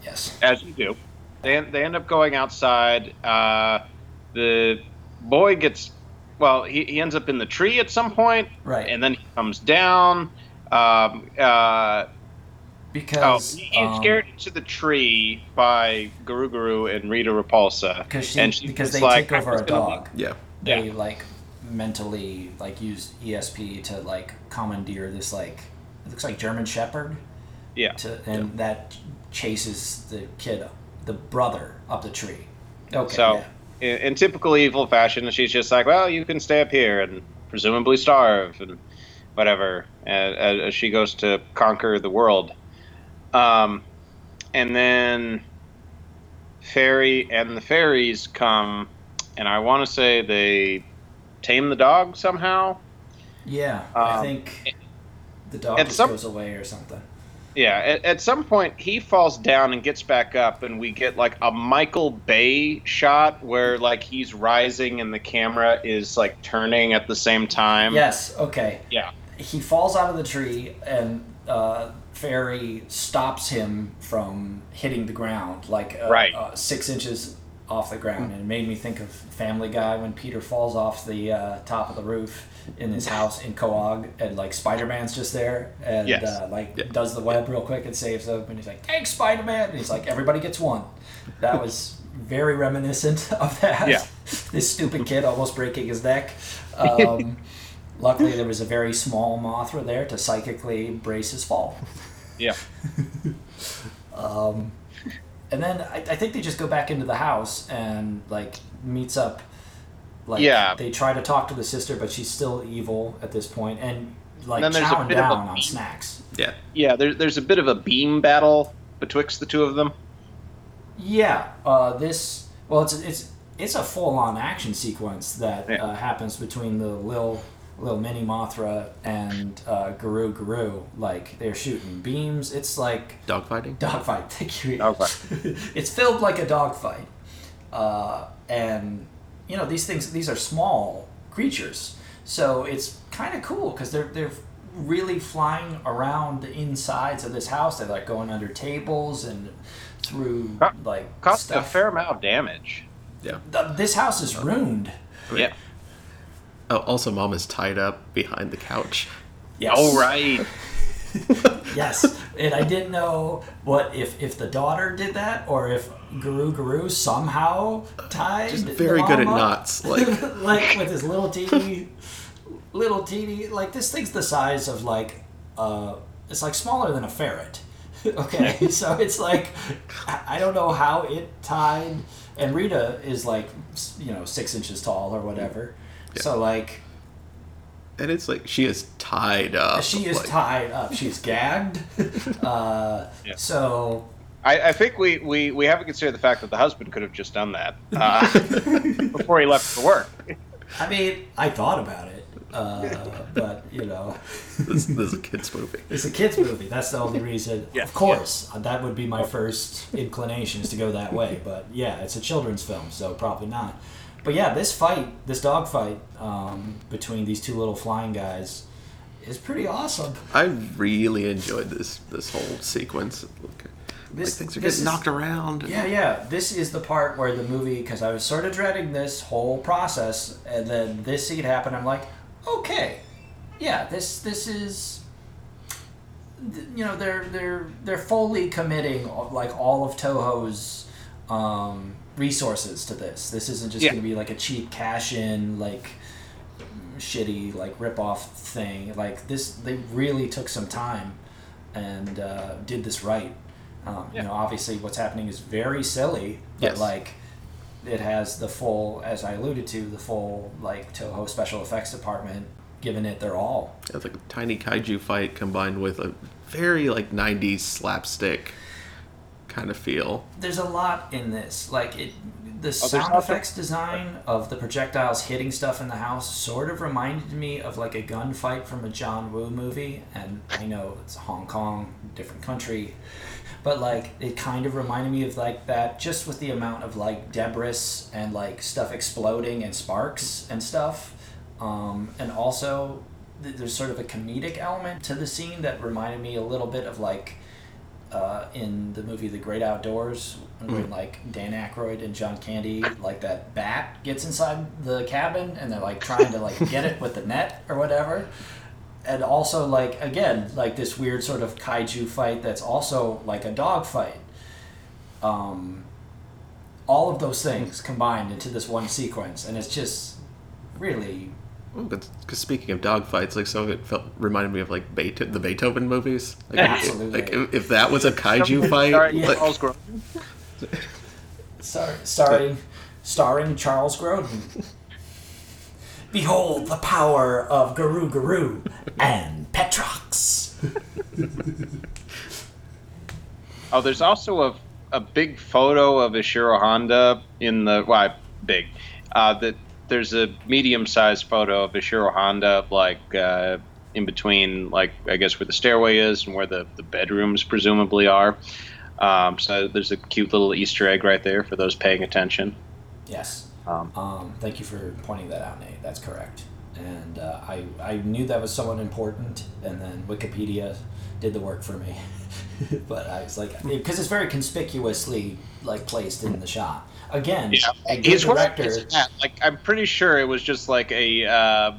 Yes. As you do. They, they end up going outside. Uh, the boy gets, well, he, he ends up in the tree at some point, Right. And then he comes down. Um, uh, Because he- he's um, scared into the tree by Garu Garu and Rita Repulsa. because she, and she's because they like, take over a gonna dog. Yeah. They Yeah. like mentally like use ESP to like commandeer this like it looks like German Shepherd Yeah. to and that chases the kid the brother up the tree. Okay. So, yeah. in, in typical evil fashion, she's just like, "Well, you can stay up here and presumably starve and whatever," as, as she goes to conquer the world. Um, and then Fairy and the fairies come, and I want to say they tame the dog somehow. Yeah, I Um, think the dog just some- goes away or something. Yeah, at, at some point he falls down and gets back up, and we get like a Michael Bay shot where like he's rising and the camera is like turning at the same time. Yes. Okay. Yeah. He falls out of the tree, and uh, Fairy stops him from hitting the ground, like uh, Right. uh, six inches off the ground. And it made me think of Family Guy when Peter falls off the uh, top of the roof in his house in Quahog, and like Spider Man's just there, and Yes. uh, like Yeah. does the web real quick and saves him, and he's like, "Thanks, Spider Man," and he's like, "Everybody gets one." That was very reminiscent of that. Yeah. this stupid kid almost breaking his neck. Um, luckily, there was a very small Mothra there to psychically brace his fall. Yeah. Um, and then I, I think they just go back into the house and like meets up. Like Yeah. they try to talk to the sister, but she's still evil at this. And like then there's a chowing bit of a down on beat. snacks. Yeah. Yeah, there, there's a bit of a beam battle betwixt the two of them. Yeah, uh, this well, it's it's it's a full on action sequence that Yeah. uh, happens between the Lil Lil Mini Mothra and uh, Garu Garu. Like they're shooting beams. It's like Dogfighting. dogfight. Thank you. Dogfight. it's filmed like a dogfight, uh, and you know these things. These are small creatures, so it's kind of cool because they're they're really flying around the insides of this house. They're like going under tables and through Co- like Caused a stuff. fair amount of damage. Yeah. Th- this house is ruined. Yeah. Oh, also, mom is tied up behind the couch. Yes. Oh right. Yes, and I didn't know what if if the daughter did that or if Garu Garu somehow tied. Just the very good at up. knots. Like, like with his little teeny, little teeny. Like this thing's the size of like, uh, it's like smaller than a ferret. okay, so it's like, I I don't know how it tied. And Rita is like, you know, six inches tall or whatever. So like, and it's like she is tied up. she is like, tied up. She's gagged. uh, Yeah. So I, I think we, we, we haven't considered the fact that the husband could have just done that uh, before he left for work. I mean, I thought about it, uh, but you know, This, this is a kids movie. it's a kids movie. That's the only reason. Yeah. Of course, that would be my first inclination is to go that way. But yeah, it's a children's film, so probably not. But yeah, this fight, this dog fight um, between these two little flying guys, is pretty awesome. I really enjoyed this this whole sequence. Like, This- things are getting is- knocked around. Yeah, yeah. This is the part where the movie, because I was sort of dreading this whole process, and then this scene happened. I'm like, okay, yeah, this this is, you know, they're they're they're fully committing like all of Toho's um, resources to this. This isn't just Yeah. going to be like a cheap cash in like shitty like rip off thing. Like this, they really took some time and uh, did this right. Um, You know, obviously, what's happening is very silly, but Yes. like it has the full, as I alluded to, the full like Toho special effects department giving it their all. It's like a tiny kaiju fight combined with a very like '90s slapstick kind of feel. There's a lot in this. Like it, the there's sound also- effects design of the projectiles hitting stuff in the house sort of reminded me of like a gunfight from a John Woo movie. And I know it's Hong Kong, different country, but like it kind of reminded me of like that, just with the amount of like debris and like stuff exploding and sparks and stuff. Um, and also, th- there's sort of a comedic element to the scene that reminded me a little bit of like uh, in the movie The Great Outdoors when like Dan Aykroyd and John Candy like that bat gets inside the cabin and they're like trying to like get it with the net or whatever. And also like again like this weird sort of kaiju fight that's also like a dog fight. Um, all of those things combined into this one sequence and it's just really Because speaking of dogfights, like some of it felt reminded me of like Beethoven, the Beethoven movies. Like, if- Like if, if that was a kaiju fight, Sorry, like, Charles Grodin. Star- starring starring Charles Grodin. Behold the power of Garu Garu and Petrox. Oh, there's also a, a big photo of Ishiro Honda in the well, big. Uh, that there's a medium-sized photo of Ishiro Honda, like uh, in between, like I guess where the stairway is and where the the bedrooms presumably are. Um, so there's a cute little Easter egg right there for those paying attention. Yes. Um, Um, thank you for pointing that out, Nate. That's correct. And uh, I, I knew that was somewhat important, and then Wikipedia did the work for me. but I was like, because it's very conspicuously like placed in the shot. Again, Yeah, a good he's director. Like I'm pretty sure it was just like a uh,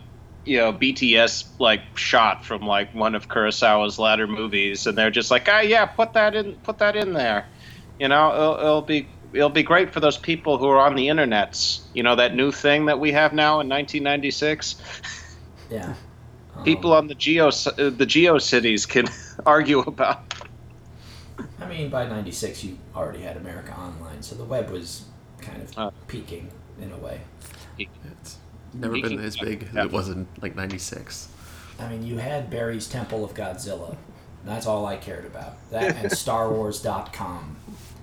you know BTS like shot from like one of Kurosawa's latter movies, and they're just like, ah, yeah, put that in, put that in there. You know, it'll, it'll be it'll be great for those people who are on the internets. You know, that new thing that we have now in 1996. Yeah. Um, People on the geo the geo cities can argue about. I mean, by '96, you already had America Online, so the web was kind of Uh. peaking in a way. it's never He been can- as big as yeah. it was in like '96. I mean, you had Barry's Temple of Godzilla. That's all I cared about. That and StarWars.com,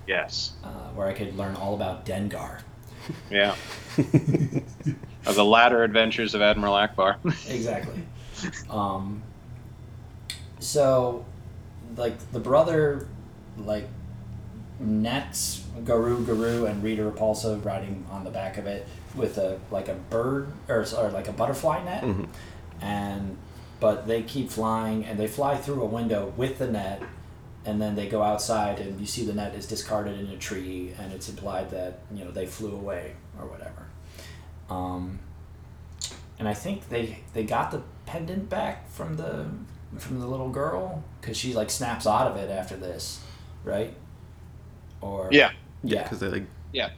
Yes. uh, where I could learn all about Dengar. Yeah. of the latter adventures of Admiral Ackbar. Exactly. um, so, like the brother, like nets Garu Garu and Rita Repulsa riding on the back of it with a like a bird or, or like a butterfly net, and but they keep flying and they fly through a window with the net. And then they go outside, and you see the net is discarded in a tree, and it's implied that you know they flew away or whatever. Um, and I think they they got the pendant back from the from the little girl because she like snaps out of it after this, right? Or yeah. yeah, because they like Yeah.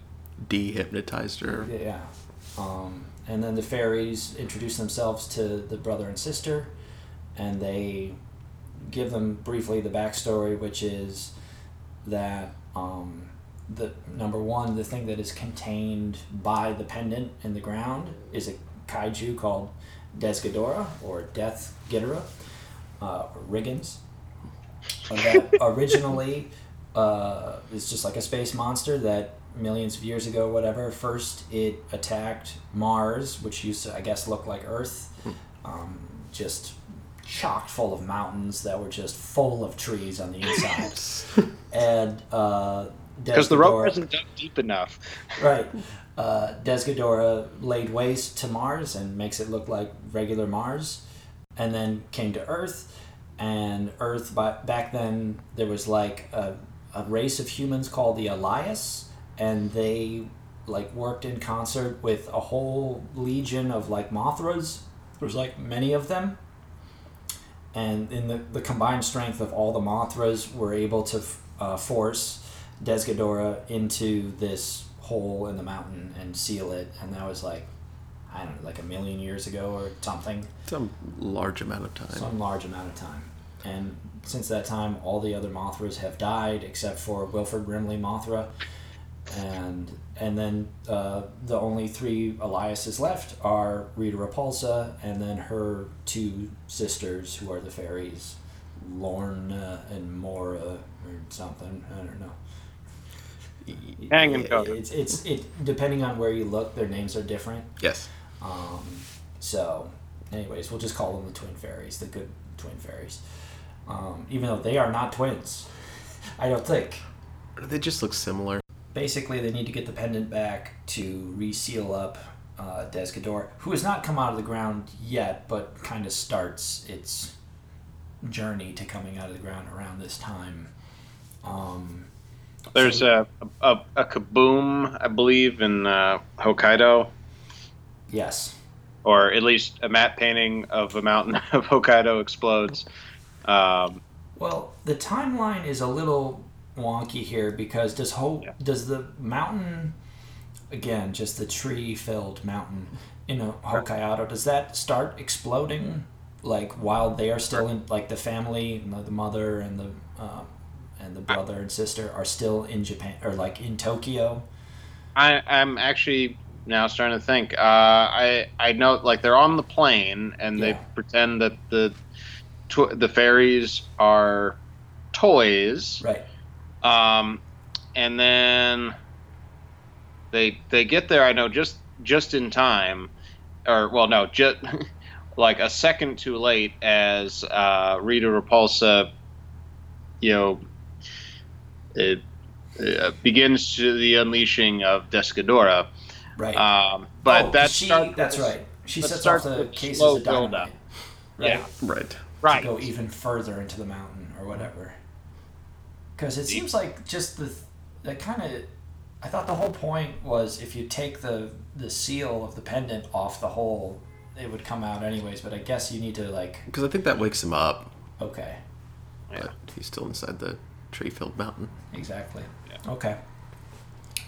de-hypnotized her. yeah. Um, and then the fairies introduce themselves to the brother and sister, and they give them briefly the backstory, which is that um, the number one, the thing that is contained by the pendant in the ground is a kaiju called Desgadora or Death Ghidorah, uh, or Riggins. That originally uh, is just like a space monster that millions of years ago, whatever. First, it attacked Mars, which used to, I guess, look like Earth, um, just chocked full of mountains that were just full of trees on the inside. and uh, Because the rope Desghidorah- wasn't dug deep enough. Right. Uh, Desghidorah laid waste to Mars and makes it look like regular Mars, and then came to Earth. And Earth, by, back then, there was like a, a race of humans called the Elias, and they like worked in concert with a whole legion of like Mothras. There's like many of them. And in the, the combined strength of all the Mothras were able to uh, force Desgadora into this hole in the mountain and seal it, and that was like, I don't know, like a million years ago or something, Some large amount of time. some large amount of time. And since that time, all the other Mothras have died except for Wilford Brimley Mothra, and and then uh, the only three Eliases left are Rita Repulsa and then her two sisters who are the fairies, Lorna and Mora or something. I don't know. Hang and Coda. It's it's it depending on where you look, their names are different. Yes. Um, so, anyways, we'll just call them the twin fairies, the good twin fairies. Um, even though they are not twins, I don't think. They just look similar. Basically, they need to get the pendant back to reseal up uh, Desghidorah, who has not come out of the ground yet, but kind of starts its journey to coming out of the ground around this time. Um, There's a, a, a kaboom, I believe, in uh, Hokkaido, yes. or at least a matte painting of a mountain of Hokkaido explodes. Um, Well, the timeline is a little wonky here because does Ho- Yeah. does the mountain again, just the tree-filled mountain in a Hokkaido, does that start exploding like while they are still in like the family, the the mother and the um, and the brother and sister are still in Japan or like in Tokyo? I, I'm actually now starting to think. Uh, I I know like they're on the plane and they pretend that the tw- the fairies are toys. Right. Um, and then they they get there. I know just just in time, or well, no, just like a second too late as uh, Rita Repulsa, you know, it, uh, begins to the unleashing of Desghidorah. Right. Um, but Oh, that she, starts- that's right. She that sets off starts the with cases slow of buildup. dynamite. Right? Yeah. Right. Right. to go even further into the mountain or whatever. Because it seems like just the that kind of. I thought the whole point was if you take the the seal of the pendant off the hole, it would come out anyways. But I guess you need to like Because I think that wakes him up, okay, Yeah. but he's still inside the tree-filled mountain. exactly. Okay.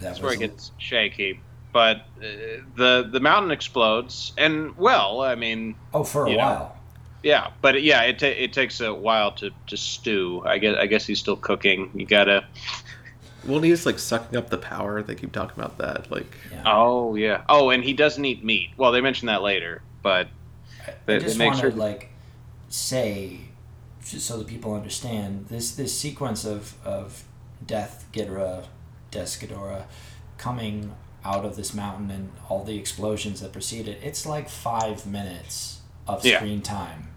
That That's where it a- gets shaky. But uh, the the mountain explodes, and well, I mean, oh for a know, while. Yeah, but yeah, it ta- it takes a while to, to stew. I guess I guess he's still cooking. You gotta. Well, he's like sucking up the power. They keep talking about that. Like, Yeah. Oh yeah. Oh, and he doesn't eat meat. Well, they mentioned that later, but I they- they just make wanted sure- like say, just so that people understand, this this sequence of of Death Ghidorah, Death Ghidorah, coming out of this mountain and all the explosions that precede it, it's like five minutes of Yeah. screen time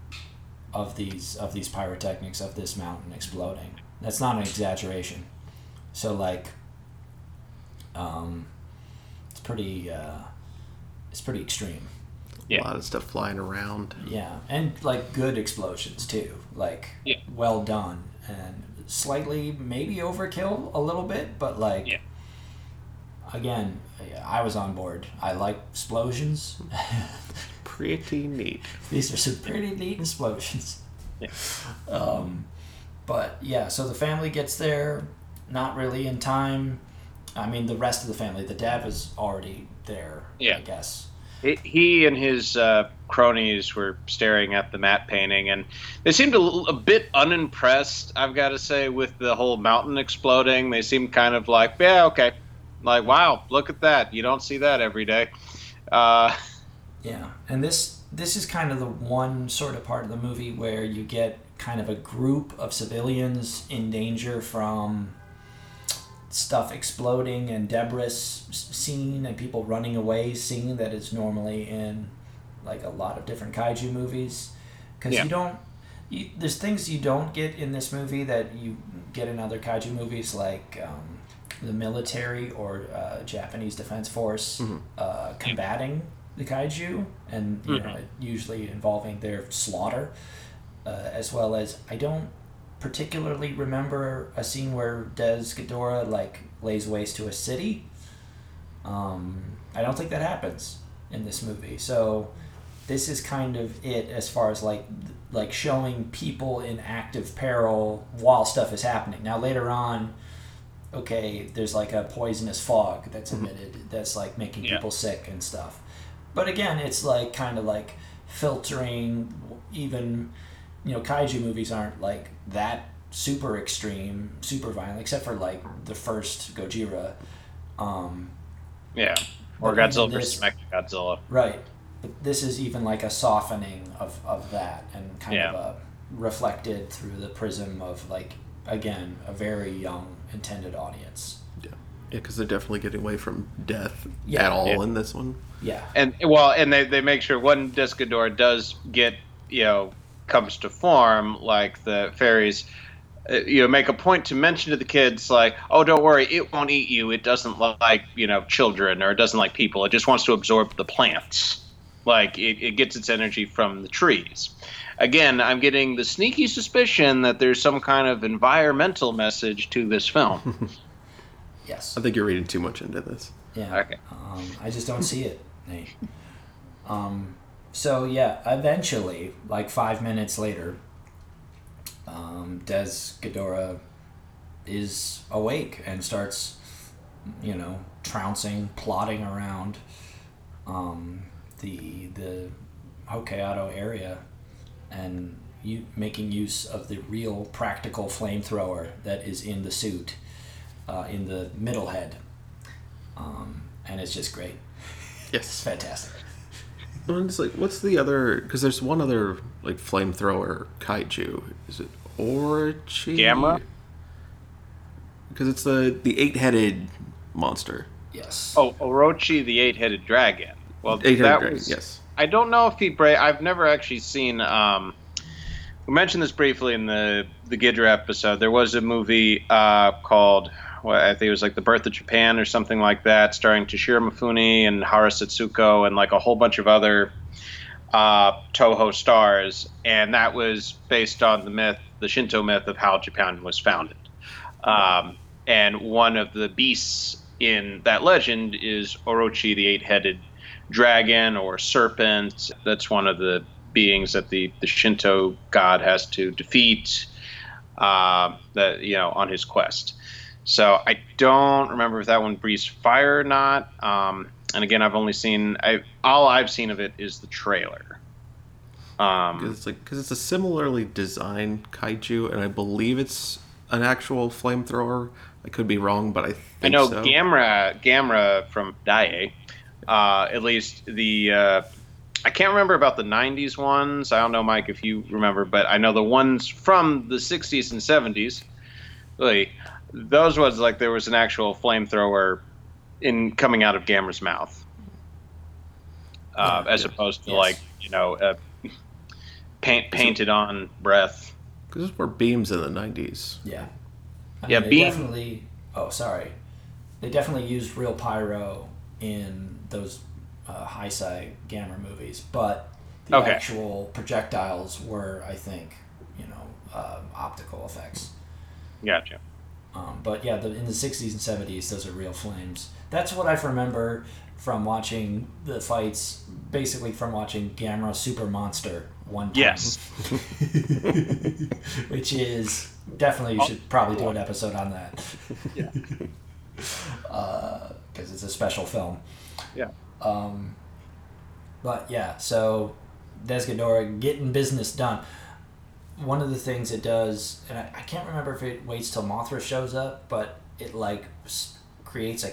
of these of these pyrotechnics of this mountain exploding. That's not an exaggeration. So like, um, it's pretty uh, it's pretty extreme. Yeah. A lot of stuff flying around. Yeah, and like good explosions too, like Yeah. well done and slightly maybe overkill a little bit, but like Yeah. again, I was on board. I like explosions. Pretty neat. These are some pretty neat explosions. Yeah. Um, but yeah, so the family gets there, not really in time. I mean, the rest of the family, the dad was already there. Yeah. I guess. He- He and his uh, cronies were staring at the matte painting, and they seemed a bit unimpressed. I've got to say, with the whole mountain exploding, they seemed kind of like, "Yeah, okay," like, "Wow, look at that! You don't see that every day." Uh, Yeah, and this this is kind of the one sort of part of the movie where you get kind of a group of civilians in danger from stuff exploding and debris s- scene and people running away scene that is normally in like a lot of different kaiju movies. Because Yeah. you don't you, there's things you don't get in this movie that you get in other kaiju movies like um, the military or uh, Japanese Defense Force uh, combating the kaiju and you know usually involving their slaughter uh, as well as I don't particularly remember a scene where Des Ghidorah like lays waste to a city. Um, I don't think that happens in this movie. So this is kind of it as far as like like showing people in active peril while stuff is happening. Now later on, okay, there's like a poisonous fog that's emitted that's like making Yeah. people sick and stuff. But again, it's like kind of like filtering even you know kaiju movies aren't like that super extreme, super violent except for like the first Gojira. Um, yeah, or Godzilla versus this- Mechagodzilla. Right. But this is even like a softening of, of that and kind of a reflected through the prism of like again a very young intended audience. Yeah, because they're definitely getting away from death Yeah. at all Yeah. in this one. Yeah. and well, and they, they make sure when Discador does get you know comes to form, like the fairies, uh, you know, make a point to mention to the kids like, oh, don't worry, it won't eat you. It doesn't like you know children or it doesn't like people. It just wants to absorb the plants. Like it, it gets its energy from the trees. Again, I'm getting the sneaky suspicion that there's some kind of environmental message to this film. Yes. I think you're reading too much into this. Yeah. Okay. Um, I just don't see it, Nate. Um, so yeah, eventually, like five minutes later, um, Desghidorah is awake and starts, you know, trouncing, plodding around um, the the Hokkaido area, and you making use of the real practical flamethrower that is in the suit, uh, in the middle head um, and it's just great. It's Yes. fantastic. Well, it's like, what's the other? Because there's one other like flamethrower kaiju. Is it Orochi? Gamera? Because it's the the eight headed monster. Yes. oh, Orochi, the eight-headed dragon. Well, Eight headed that dragon. was Yes. I don't know if he bra- I've never actually seen. Um, we mentioned this briefly in the the Gidra episode. There was a movie uh, called, well, I think it was like The Birth of Japan or something like that, starring Toshiro Mifune and Hara Setsuko and like a whole bunch of other uh, Toho stars, and that was based on the myth, the Shinto myth of how Japan was founded. Um, and one of the beasts in that legend is Orochi, the eight-headed dragon or serpent. That's one of the beings that the, the Shinto god has to defeat. Uh, that you know on his quest. So I don't remember if that one breathes fire or not. Um, and again, I've only seen I all I've seen of it is the trailer. 'Cause Um, it's like because it's a similarly designed kaiju, and I believe it's an actual flamethrower. I could be wrong, but I think I know so. Gamera Gamera from Daiei. Uh, at least the uh, I can't remember about the '90s ones. I don't know, Mike, if you remember, but I know the ones from the '60s and '70s. Really, those was like there was an actual flamethrower in coming out of Gamera's mouth, uh, Yeah, as yeah. opposed to Yes. like you know, uh, paint painted on breath. Because those were beams in the 90s. Yeah. I Yeah, mean, they being- definitely. Oh, sorry. They definitely used real pyro in those uh, high sci Gamma movies, but the Okay. actual projectiles were, I think, you know, um, optical effects. Gotcha. Um, but yeah, the, in the 60s and 70s, those are real flames. That's what I remember from watching the fights, basically from watching Gamera Super Monster one time. Yes. Which is definitely, you should probably do an episode on that. Yeah. Because it's a special film. Yeah. Um, but yeah, so Desgadora getting business done. One of the things it does, and I, I can't remember if it waits till Mothra shows up, but it like s- creates a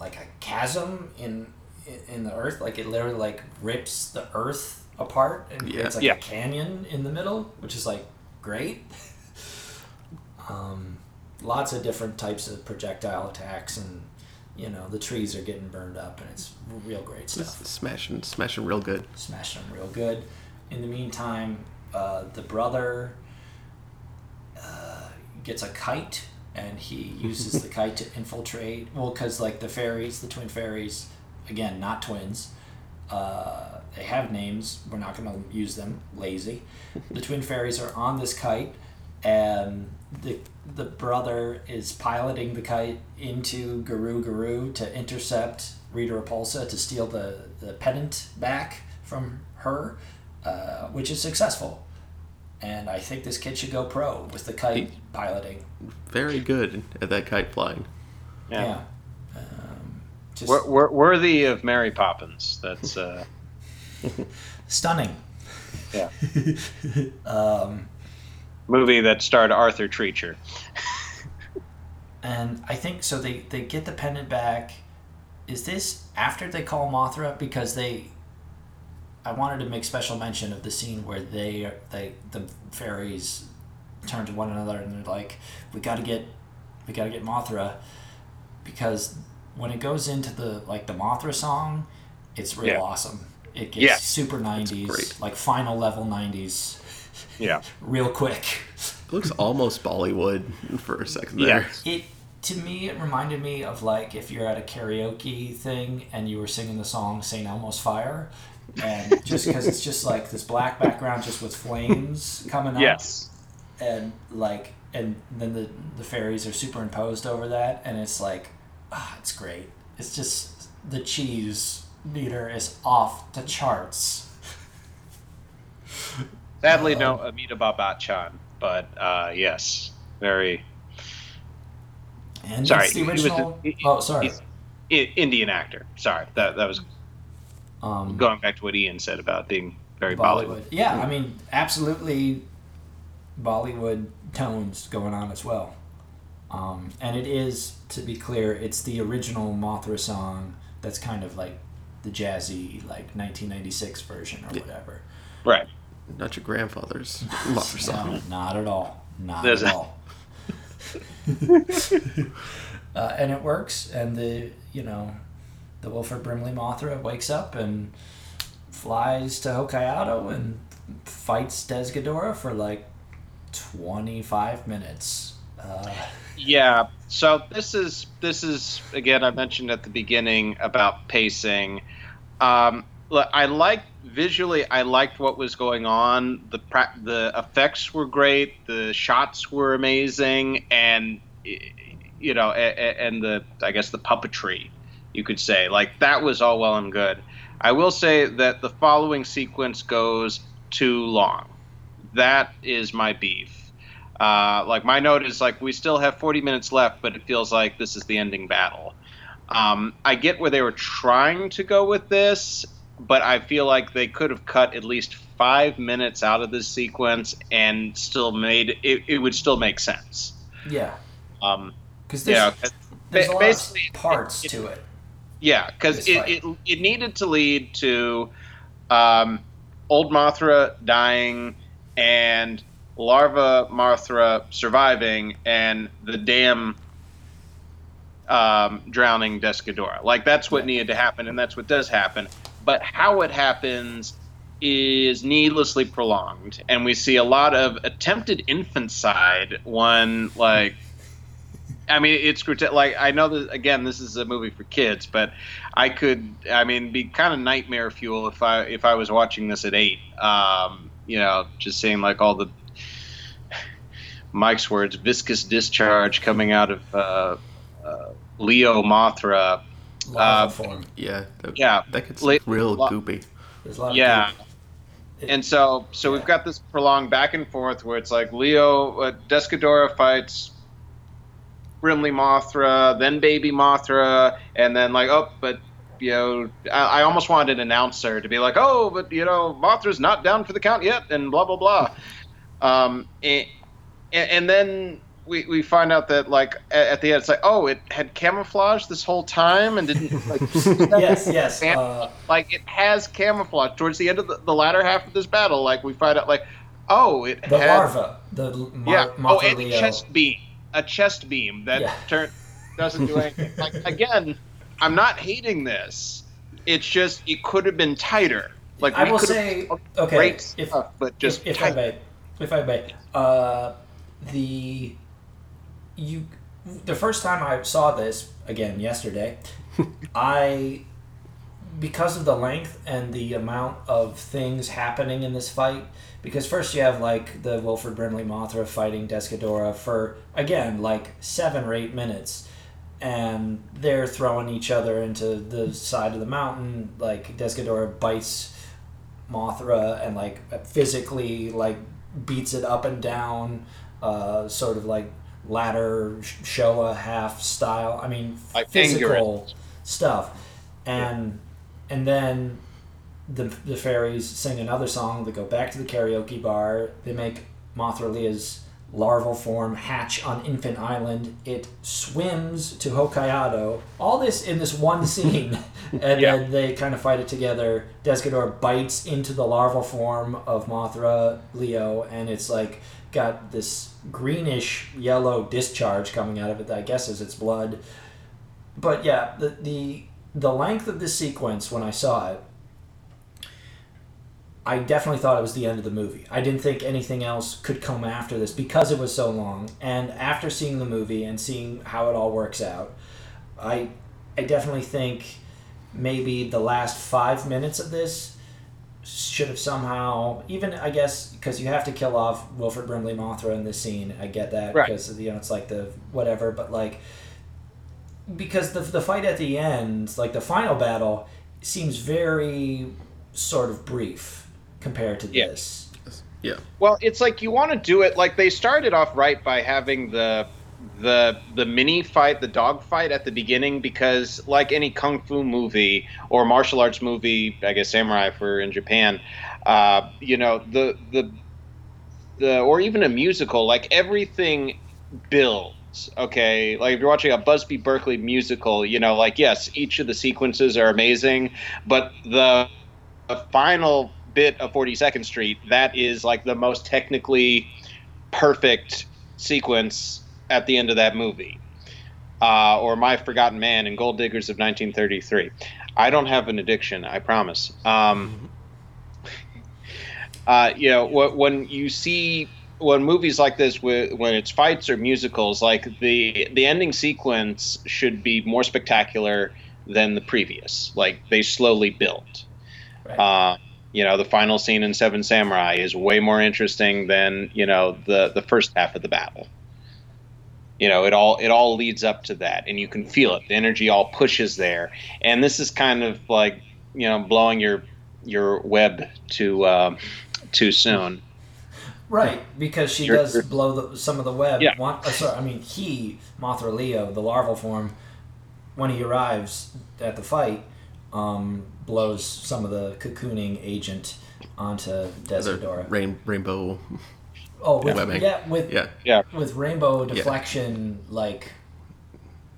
like a chasm in in- in the earth. Like it literally like rips the earth apart and Yeah. creates like Yeah. a canyon in the middle, which is like great. um, lots of different types of projectile attacks and you know the trees are getting burned up and it's real great stuff Smashing, smashing real good. smashing them real good in the meantime uh, the brother uh, gets a kite and he uses the kite to infiltrate well because like the fairies the twin fairies again not twins uh, they have names we're not going to use them lazy the twin fairies are on this kite and the the brother is piloting the kite into Garu Garu to intercept Rita Repulsa to steal the, the pendant back from her, uh, which is successful. And I think this kid should go pro with the kite piloting. Very good at that kite flying. Yeah. Um, just Wor- wor- worthy of Mary Poppins. That's uh, stunning. yeah. Um, movie that starred Arthur Treacher. and I think so. They they get the pendant back. Is this after they call Mothra because they? I wanted to make special mention of the scene where they they the fairies turn to one another and they're like, "We got to get, we got to get Mothra," because when it goes into the like the Mothra song, it's real Yeah. awesome. It gets Yeah. super nineties, like final level nineties, Yeah. real quick. It looks almost Bollywood for a second Yeah. there. It to me it reminded me of like if you're at a karaoke thing and you were singing the song St. Elmo's Fire, and just because it's just like this black background just with flames coming up, Yes. and like and then the the fairies are superimposed over that, and it's like ah, it's great. It's just the cheese meter is off the charts. Sadly, no Amitabh Bachchan, but uh, yes, very And Sorry, it's the he was original. he- oh, sorry. Indian actor. Sorry, that that was Um, going back to what Ian said about being very Bollywood. Bollywood. Yeah, I mean, absolutely Bollywood tones going on as well. Um, and it is, to be clear, it's the original Mothra song that's kind of like the jazzy, like 1996 version or whatever. Right. Not your grandfather's Mothra song. No, not at all. Not There's at a- all. uh, and it works, and the, you know, the Wilford Brimley Mothra wakes up and flies to Hokkaido and fights Desgadora for like 25 minutes. Uh, Yeah. So this is this is again I mentioned at the beginning about pacing. Um, I liked visually. I liked what was going on. The the effects were great. The shots were amazing, and you know, and the I guess the puppetry, you could say, like that was all well and good. I will say that the following sequence goes too long. That is my beef. Uh, like my note is like we still have 40 minutes left, but it feels like this is the ending battle. Um, I get where they were trying to go with this, but I feel like they could have cut at least five minutes out of this sequence and still made it. It would still make sense. yeah. Um, Because there's, yeah, there's basically, of parts it- to it. Yeah, because it, it it needed to lead to um, old Mothra dying and larva Mothra surviving and the dam um, drowning Desghidorah. Like that's what needed to happen, and that's what does happen. But how it happens is needlessly prolonged, and we see a lot of attempted infanticide. One like, I mean, it's grotesque. Like I know that again, this is a movie for kids, but I could, I mean, be kind of nightmare fuel if I if I was watching this at eight. Um, you know, just seeing like all the Mike's words, viscous discharge coming out of uh, uh, Leo Mothra. Lava Uh, form. Yeah. That, Yeah, That gets la- real lo- goopy. There's a lot Yeah. goop. And so, so we've got this prolonged back and forth where it's like Leo, uh, Desghidorah fights Brimley Mothra, then Baby Mothra, and then like, oh, but you know, I, I almost wanted an announcer to be like, oh, but you know, Mothra's not down for the count yet, and blah blah blah. Um, and, and then we, we find out that like at, at the end, it's like, oh, it had camouflage this whole time and didn't like. Yes, yes. Uh, like it has camouflage towards the end of the, the latter half of this battle like we find out like oh it the had larva. The Mar- yeah oh and a Mothra chest beam a chest beam that Yeah. turn doesn't do anything. Like again i'm not hating this. It's just it could have been tighter. Like I will say, okay, great if- stuff, but just if, if I may, if I may, uh, the you the first time I saw this again yesterday, I because of the length and the amount of things happening in this fight. Because first you have like the Wilford Brimley Mothra fighting Desghidorah for again like seven or eight minutes, and they're throwing each other into the side of the mountain. Like Desghidorah bites Mothra and like physically like beats it up and down, uh, sort of like ladder Showa half style. I mean, physical stuff, and and then the the fairies sing another song. They go back to the karaoke bar. They make Mothra Leo's larval form hatch on Infant Island. It swims to Hokkaido. All this in this one scene, and Yeah. then they kind of fight it together. Descador bites into the larval form of Mothra Leo, and it's like got this greenish yellow discharge coming out of it. That I guess is its blood. But yeah, the the the length of this sequence when I saw it. I definitely thought it was the end of the movie. I didn't think anything else could come after this because it was so long. And after seeing the movie and seeing how it all works out, I I definitely think maybe the last five minutes of this should have somehow even I guess because you have to kill off Wilford Brimley Mothra in this scene. I get that Right. because you know it's like the whatever, but like because the the fight at the end, like the final battle, seems very sort of brief compared to Yeah. this. Yeah. Well, it's like you want to do it like they started off right by having the the the mini fight, the dog fight at the beginning because like any kung fu movie or martial arts movie, I guess samurai for in Japan, uh, you know, the the the or even a musical, like everything builds. Okay, like if you're watching a Busby Berkeley musical, you know, like yes, each of the sequences are amazing, but the the final bit of 42nd Street, that is like the most technically perfect sequence at the end of that movie. Uh, or My Forgotten Man and Gold Diggers of 1933. I don't have an addiction, I promise. Um, uh, you know, wh- when you see when movies like this, when it's fights or musicals, like the the ending sequence should be more spectacular than the previous. Like they slowly build. Right. Uh, you know, the final scene in Seven Samurai is way more interesting than you know the the first half of the battle. You know, it all it all leads up to that, and you can feel it. The energy all pushes there, and this is kind of like you know blowing your your web too um, too soon. Right, because she does blow the, some of the web. Yeah. One, oh, uh, sorry, I mean, he, Mothra Leo, the larval form, when he arrives at the fight, um, blows some of the cocooning agent onto Desghidorah. Rain, rainbow. Oh, with, yeah, with yeah. with rainbow deflection yeah. like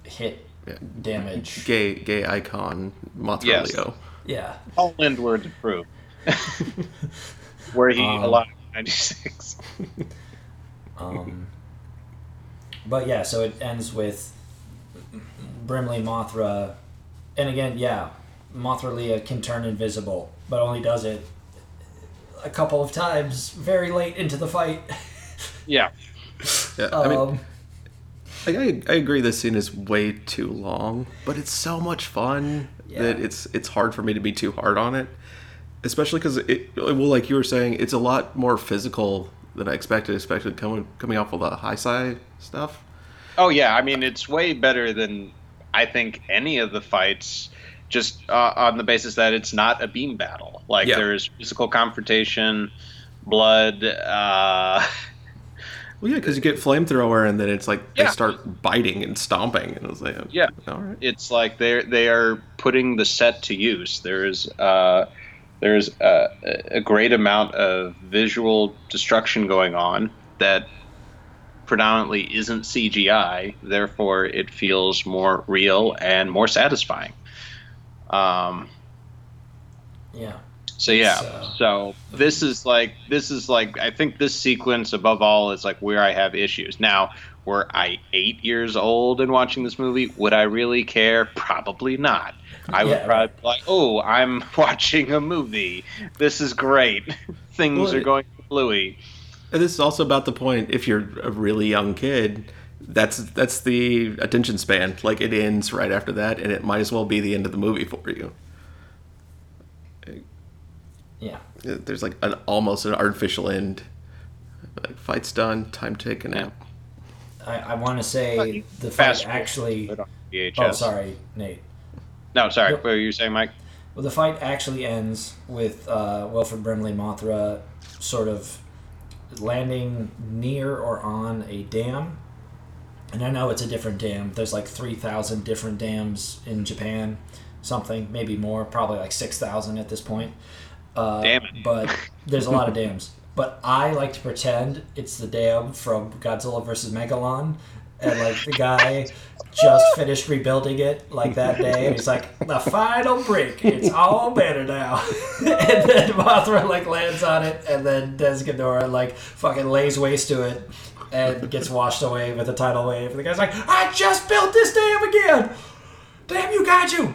hit yeah. damage. Gay, gay icon Mothra yes. Leo. Yeah, all inward to. Where he um, a lot 96. um, but yeah, so it ends with Brimley, Mothra, and again, yeah, Mothra Leo can turn invisible, but only does it a couple of times very late into the fight. yeah. yeah I mean, um, I, I agree this scene is way too long, but it's so much fun yeah. that it's it's hard for me to be too hard on it. Especially because it, well, like you were saying, it's a lot more physical than I expected, especially coming coming off of the Heisei stuff. Oh yeah, I mean it's way better than I think any of the fights. Just uh, on the basis that it's not a beam battle. Like Yeah. there's physical confrontation, blood. Uh, Well, yeah, because you get flamethrower, and then it's like Yeah. they start biting and stomping, and I was like, Yeah. all right, it's like they're they are putting the set to use. There is uh, there's a, a great amount of visual destruction going on that predominantly isn't CGI. Therefore, it feels more real and more satisfying. Um, yeah. so yeah, So- so this is like this is like I think this sequence above all is like where I have issues. Now, were I eight years old and watching this movie, would I really care? Probably not. I would Yeah. probably be like, oh, I'm watching a movie. This is great. Things Well, are going bluey. And this is also about the point. If you're a really young kid, that's that's the attention span. Like it ends right after that, and it might as well be the end of the movie for you. Yeah. There's like an almost an artificial end. Like fight's done, time to take a nap. I, I want to say the Fast fight forward actually. VHS. Oh, sorry, Nate. No, sorry. Nope. What were you saying, Mike? Well, the fight actually ends with uh, Wilford Brimley Mothra sort of landing near or on a dam. And I know it's a different dam. There's like 3,000 different dams in Japan, something, maybe more, probably like 6,000 at this point. Uh, Damn it. But there's a lot of dams. But I like to pretend it's the dam from Godzilla vs. Megalon. And like the guy just finished rebuilding it like that day, and he's like, "The final brick, it's all better now." and then Mothra like lands on it, and then Desghidorah like fucking lays waste to it, and gets washed away with a tidal wave. And the guy's like, "I just built this dam again. Damn you, Kaiju!"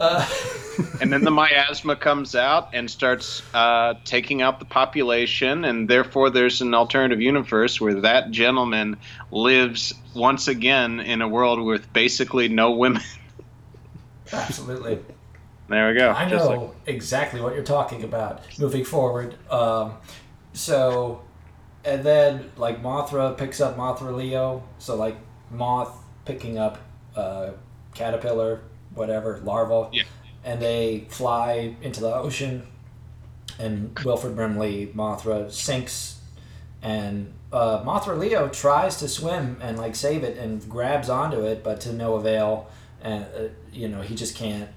Uh, and then the miasma comes out and starts uh, taking out the population, and therefore there's an alternative universe where that gentleman lives once again in a world with basically no women. absolutely. there we go. I know like- exactly what you're talking about. Moving forward, um, so and then like Mothra picks up Mothra Leo. So like moth picking up uh, caterpillar, whatever larval, Yeah. and they fly into the ocean. And Wilford Brimley Mothra sinks, and uh, Mothra Leo tries to swim and like save it and grabs onto it, but to no avail. And uh, you know he just can't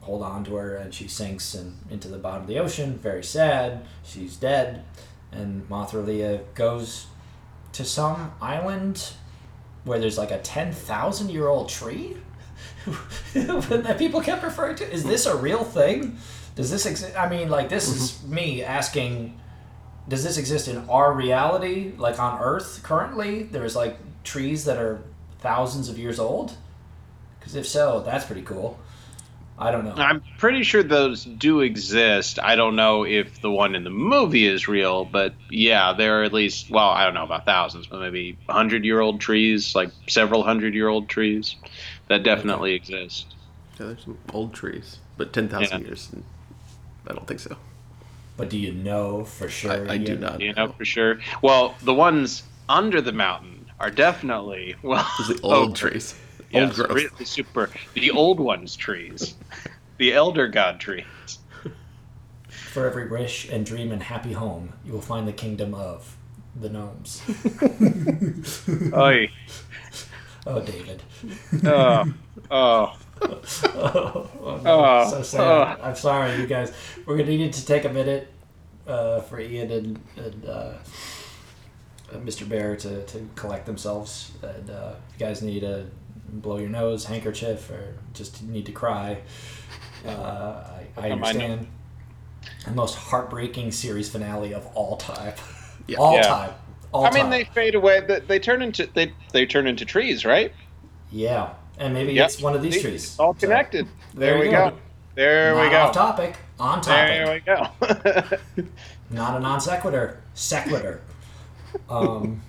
hold on to her and she sinks and into the bottom of the ocean very sad she's dead and mothra Leo goes to some island where there's like a 10,000 year old tree that people kept referring to is this a real thing? Does this exist i mean like this is mm-hmm. me asking does this exist in our reality like on earth currently? There's like trees that are thousands of years old? Because if so that's pretty cool. I don't know. I'm pretty sure those do exist. I don't know if the one in the movie is real, but yeah, there are at least, well, I don't know about thousands, but maybe 100 year old trees, like several hundred year old trees that definitely exist. Yeah, there's some old trees, but ten thousand Yeah. years. I don't think so. But do you know for sure? I, I do Ian? not. You know for sure. Well, the ones under the mountain are definitely, well, Those are the oh, old oh, trees, old growth. really super. The old ones trees, the elder god trees. For every wish and dream and happy home, you will find the kingdom of the gnomes. Oy. Oh, David. Oh, oh. Oh, no, Oh, so sad. oh. I'm sorry, you guys. We're gonna need to take a minute uh, for Ian and, and uh, uh, Mr. Bear to, to collect themselves. And uh, if you guys need to blow your nose, handkerchief, or just need to cry, uh, I, I Am I understand. the most heartbreaking series finale of all time. Yeah. all Yeah. time. All I mean, time. they fade away. They, they turn into they they turn into trees, right? Yeah, and maybe Yep. it's one of these See, trees. It's all So, connected. there there we go. go. There we go. Off topic. On topic. There we go. Not a non sequitur. Sequitur. Um,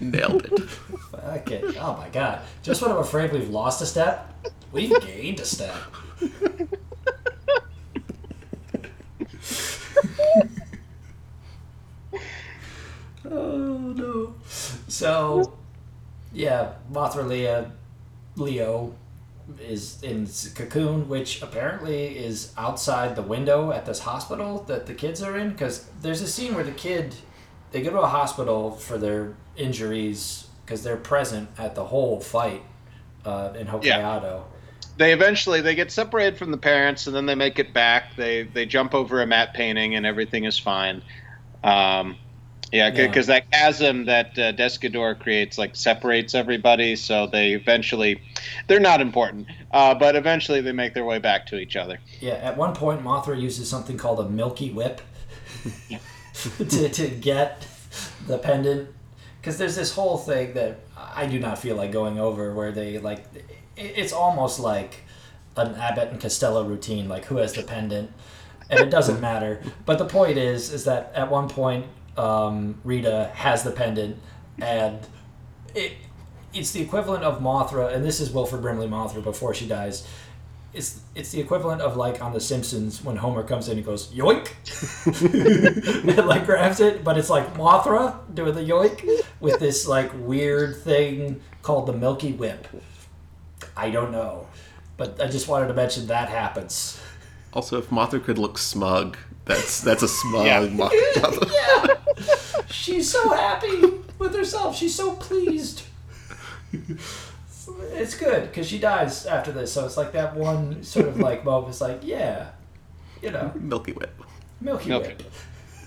Nailed it. fuck it. Oh my god. Just when I'm afraid we've lost a step, we've gained a step. oh no. So, yeah, Mothra Leah, Leo is in cocoon, which apparently is outside the window at this hospital that the kids are in. Because there's a scene where the kid, they go to a hospital for their injuries because they're present at the whole fight uh, in Hokkaido. they eventually they get separated from the parents, and then they make it back. They they jump over a matte painting, and everything is fine. Um, yeah, Yeah. because that chasm that uh, Descador creates like separates everybody. So they eventually, they're not important, uh, but eventually they make their way back to each other. Yeah, at one point, Mothra uses something called a Milky Whip to, to get the pendant. Because there's this whole thing that I do not feel like going over where they, like, it's almost like an Abbott and Costello routine, like who has the pendant. And it doesn't matter. But the point is, is that at one point, um, Rita has the pendant, and it it's the equivalent of Mothra, and this is Wilford Brimley Mothra before she dies. It's it's the equivalent of like on The Simpsons when Homer comes in and goes yoink, and like grabs it, but it's like Mothra doing the yoink with this like weird thing called the Milky Whip. I don't know, but I just wanted to mention that happens. Also, if Mothra could look smug, that's that's a smug Yeah. Mothra. Yeah, she's so happy with herself. She's so pleased. It's good because she dies after this, so it's like that one sort of like moment. It's like, yeah, you know, Milky Whip. Milky Milky.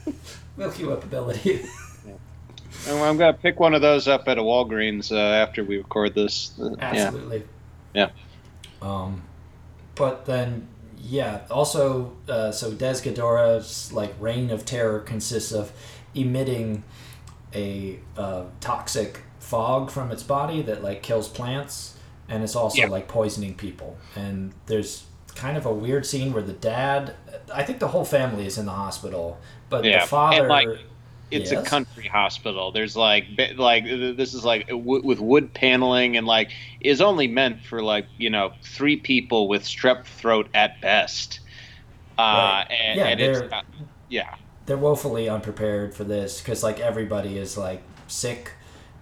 Whip, Milky Whip ability. And I'm gonna pick one of those up at a Walgreens uh, after we record this. Uh, yeah. Absolutely. Yeah. Um, but then, yeah. Also, uh, so Desghidorah's like reign of terror consists of emitting a uh, toxic fog from its body that like kills plants, and it's also Yeah. like poisoning people. And there's kind of a weird scene where the dad, I think the whole family is in the hospital, but Yeah, the father. and, like, It's Yes? a country hospital. There's like like uh, this is like with wood paneling and like is only meant for like you know three people with strep throat at best. Uh, and, Yeah, and it's they're- not- yeah. they're woefully unprepared for this because like everybody is like sick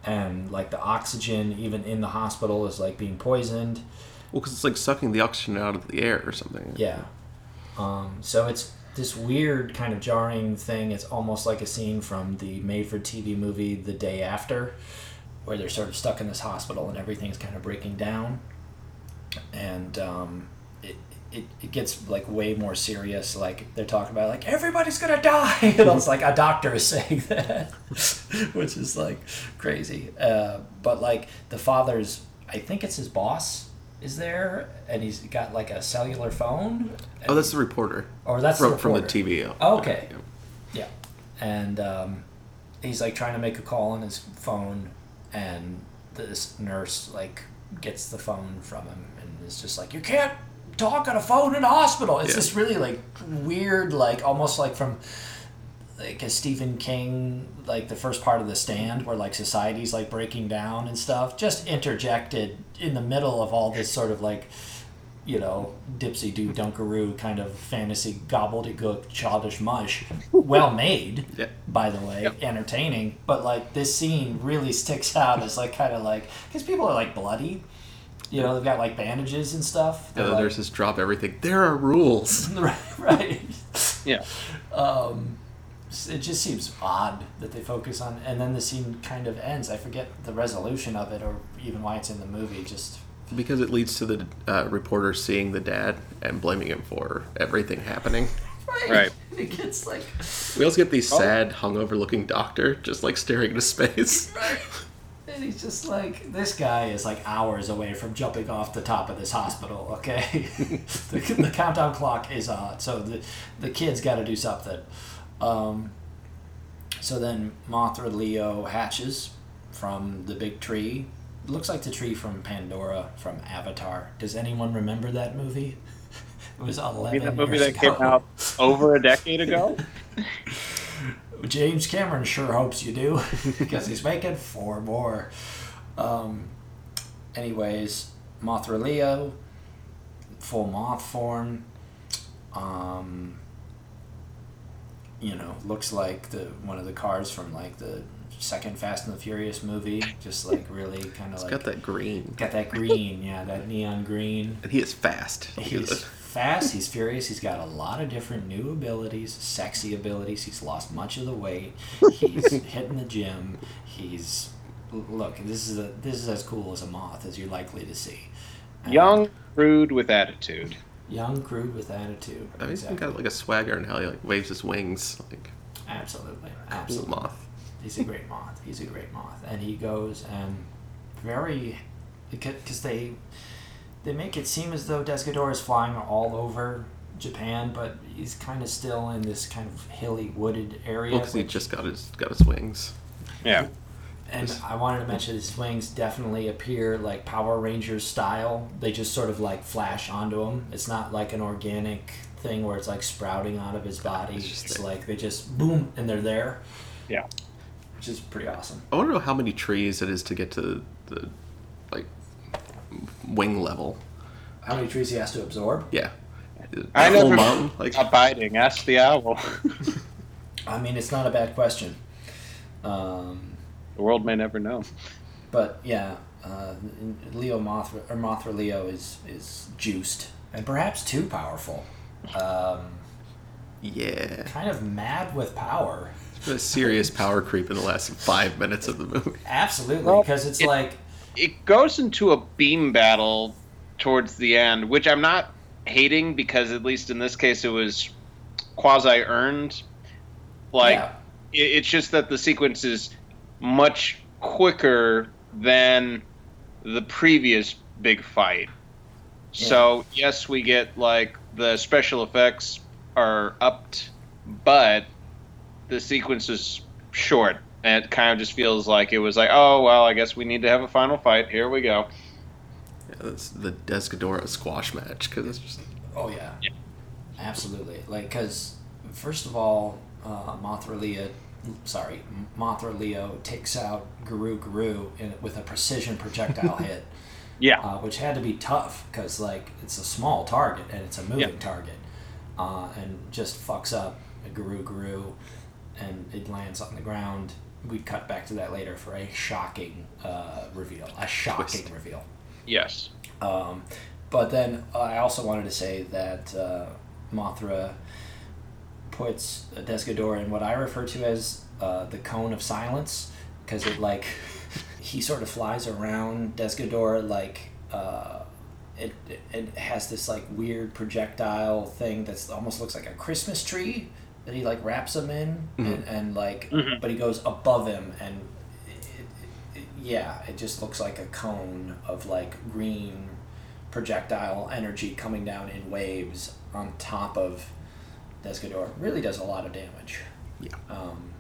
and like the oxygen even in the hospital is like being poisoned Well, because it's like sucking the oxygen out of the air or something. yeah um, so it's this weird kind of jarring thing it's almost like a scene from the made for tv movie the day after where they're sort of stuck in this hospital and everything's kind of breaking down. And um, it, it, it gets like way more serious like they're talking about like everybody's gonna die! And it's like a doctor is saying that which is like crazy. Uh, but like the father's i think it's his boss is there and he's got like a cellular phone Oh, that's the reporter or that's from the from the. TV. Oh, okay. Yeah. Yeah, and um, he's like trying to make a call on his phone, and this nurse like gets the phone from him and is just like, "You can't talk on a phone in a hospital." It's Yeah. this really like weird, like almost like from like a Stephen King, like the first part of The Stand, where like society's like breaking down and stuff, just interjected in the middle of all this sort of like you know, dipsy do dunkaroo kind of fantasy gobbledygook childish mush. Well made, Yeah. by the way, entertaining. But like this scene really sticks out as like kind of like because people are like bloody, you know, they've got like bandages and stuff. Yeah, They're, the like- nurses drop everything. There are rules. right, right. Yeah. Um, it just seems odd that they focus on, and then the scene kind of ends. I forget the resolution of it, or even why it's in the movie. Just Because it leads to the uh, reporter seeing the dad and blaming him for everything happening. Right. right. It gets like We also get the sad, hungover looking doctor just like staring into space. It And he's just like, this guy is like hours away from jumping off the top of this hospital, okay? the, the countdown clock is on, so the, the kid's got to do something. Um, so then Mothra Leo hatches from the big tree. It looks like the tree from Pandora from Avatar. Does anyone remember that movie? It was 11 I mean, that movie that came out over a decade ago. James Cameron sure hopes you do because he's making four more. Um, anyways, Mothra Leo, full moth form. Um, you know, looks like the one of the cars from like the second Fast and the Furious movie. Just like really kind of like got that green. got that green, yeah, that neon green. And he is fast. He's fast. He's furious. He's got a lot of different new abilities, sexy abilities. He's lost much of the weight. He's hitting the gym. He's look. This is a this is as cool as a moth as you're likely to see. And Young, rude, with attitude. Young, crude with attitude. I mean, he's Exactly. got like a swagger and how he like waves his wings. Like Absolutely, cool moth. He's a great moth. He's a great moth, and he goes and very because they they make it seem as though Desgador is flying all over Japan, but he's kind of still in this kind of hilly, wooded area. Well, because he just got his got his wings. Yeah. And I wanted to mention his wings definitely appear like Power Rangers style. They just sort of like flash onto him. It's not like an organic thing where it's like sprouting out of his body. It's just It's like they just boom and they're there, Yeah. which is pretty awesome. I want to know how many trees it is to get to the like wing level. How many trees he has to absorb? Yeah. I know mountain. Like abiding. Ask the owl. I mean, it's not a bad question. Um, the world may never know. but yeah, uh, Leo Mothra or Mothra Leo is is juiced and perhaps too powerful. Um, yeah, kind of mad with power. It's a serious power creep in the last five minutes of the movie. Absolutely, Well, because it's it- like It goes into a beam battle towards the end, which I'm not hating because at least in this case it was quasi earned. Like yeah, it, it's just that the sequence is much quicker than the previous big fight. So yes, we get like the special effects are upped, but the sequence is short, and it kind of just feels like it was like, oh well, I guess we need to have a final fight. Here we go. Yeah, that's the Desghidorah squash match because it's just oh yeah, Yeah. absolutely. Like, because first of all, uh, Mothra Leo, sorry, Mothra Leo takes out Garu Garu in, with a precision projectile hit. Yeah, uh, which had to be tough because like it's a small target and it's a moving Yeah. target, uh, and just fucks up a Garu Garu, and it lands on the ground. We cut back to that later for a shocking uh, reveal. A shocking Twist. reveal. yes, Um, but then I also wanted to say that uh, Mothra puts Desgador in what I refer to as uh, the cone of silence because it like he sort of flies around Desgador like uh, it, it has this like weird projectile thing that's almost looks like a Christmas tree that he like wraps him in and, and like Mhm. but he goes above him and it, it, it, yeah it just looks like a cone of like green projectile energy coming down in waves on top of Desgador really does a lot of damage yeah. um,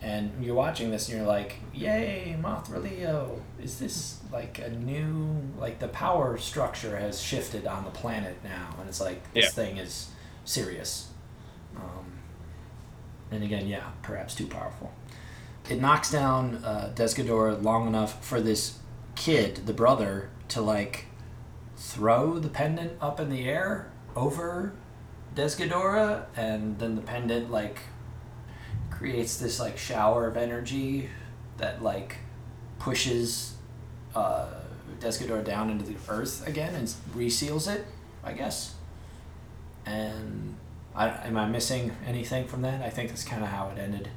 and you're watching this and you're like, yay, Mothra Leo. Is this like a new, like the power structure has shifted on the planet now? And it's like, this Yeah. thing is serious. Um, and again, yeah, perhaps too powerful. It knocks down uh, Desgador long enough for this kid, the brother, to like throw the pendant up in the air over Desghidorah, and then the pendant like creates this like shower of energy that like pushes uh, Desgador down into the earth again and reseals it, I guess. And I, am I missing anything from that? I think that's kind of how it ended.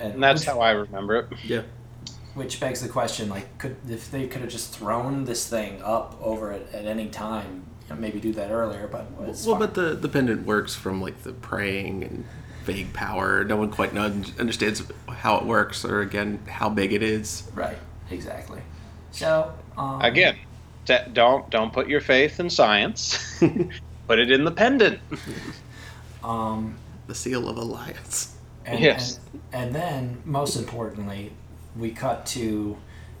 and that's which, how I remember it. Yeah. which begs the question: like, could if they could have just thrown this thing up over it at any time, you know, maybe do that earlier, but it's Well, fine. but the the pendant works from like the praying and vague power. No one quite knows, understands how it works, or again how big it is. Right. Exactly. So um, Again, d- don't don't put your faith in science. put it in the pendant. Um, The seal of alliance. and, Yes. and, and then, most importantly, we cut to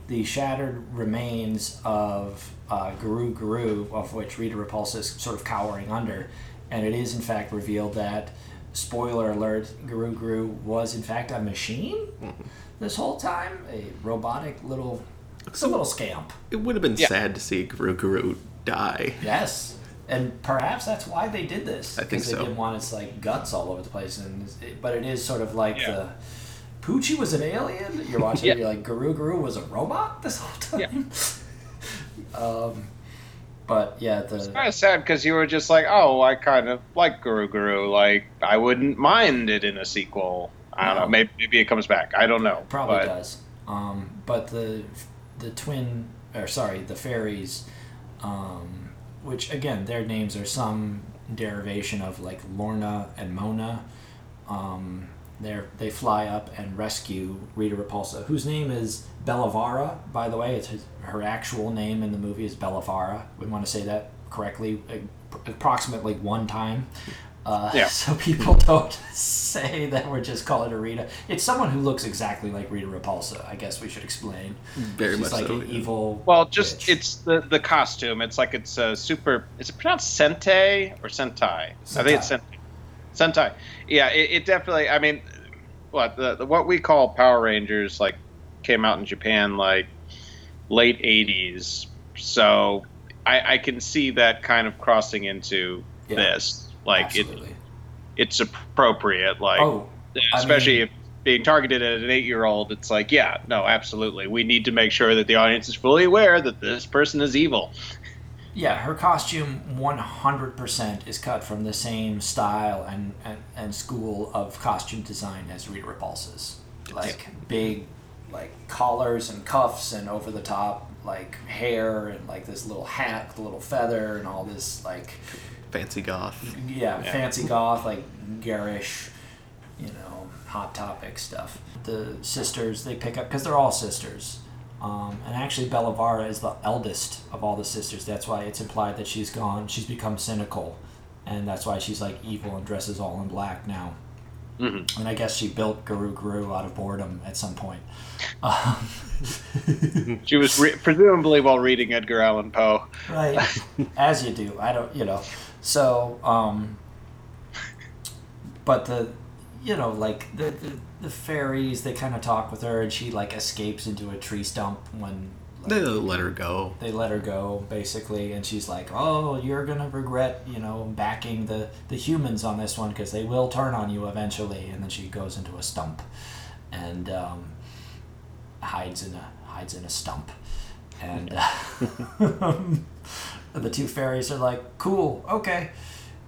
the shattered remains of uh, Garu Garu, of which Rita Repulsa is sort of cowering under. And it is, in fact, revealed that, spoiler alert, Garu Garu was, in fact, a machine this whole time. A robotic little. It's a little scamp. It would have been Yeah. sad to see Garu Garu die. Yes, and perhaps that's why they did this. I think 'cause they didn't want its like guts all over the place, and but it is sort of like Yeah. the Poochie was an alien. You're watching, Yeah. you're like Garu Garu was a robot this whole time. um, but yeah, the it's Kind of sad because you were just like, oh, I kind of like Garu Garu. Like, I wouldn't mind it in a sequel. I don't No. know. Maybe, maybe it comes back. I don't know. probably but, does. Um, but the the twin, or sorry, the fairies, um, which again their names are some derivation of like Lorna and Mona. Um, they they fly up and rescue Rita Repulsa, whose name is Bellavara. By the way, it's his, her actual name in the movie is Bellavara. We want to say that correctly, uh, approximately one time. Uh, Yeah. So people don't say that we're just calling her Rita. It's someone who looks exactly like Rita Repulsa. I guess we should explain. Very She's much like so. an yeah. evil. Well, just bitch. it's the the costume. It's like it's a super. Is it pronounced Sentai or Sentai? I think it's Sentai. Sentai. Yeah, it, it definitely. I mean, what the, the what we call Power Rangers like came out in Japan like late '80s. So I, I can see that kind of crossing into Yeah, this. Like it, it's appropriate. Like oh, I especially mean- if being targeted at an eight-year-old, it's like, yeah, no, absolutely. We need to make sure that the audience is fully aware that this person is evil. Yeah, her costume 100% is cut from the same style and, and, and school of costume design as Rita Repulsa's. Like big like collars and cuffs and over the top like hair and like this little hat with a little feather and all this like Fancy goth. yeah, Yeah. fancy goth, like garish, you know, hot topic stuff. The sisters they pick up because they're all sisters. Um, and actually, Bellavara is the eldest of all the sisters. That's why it's implied that she's gone. She's become cynical, and that's why she's like evil and dresses all in black now. Mhm. And I guess she built Garu Garu out of boredom at some point. Um, She was re- presumably while reading Edgar Allan Poe. right as you do i don't you know so um but the you know like the the, the fairies they kind of talk with her and she like escapes into a tree stump when like, They let her go. they let her go basically and she's like oh you're gonna regret you know backing the the humans on this one because they will turn on you eventually and then she goes into a stump and um, hides in a hides in a stump and uh, the two fairies are like cool okay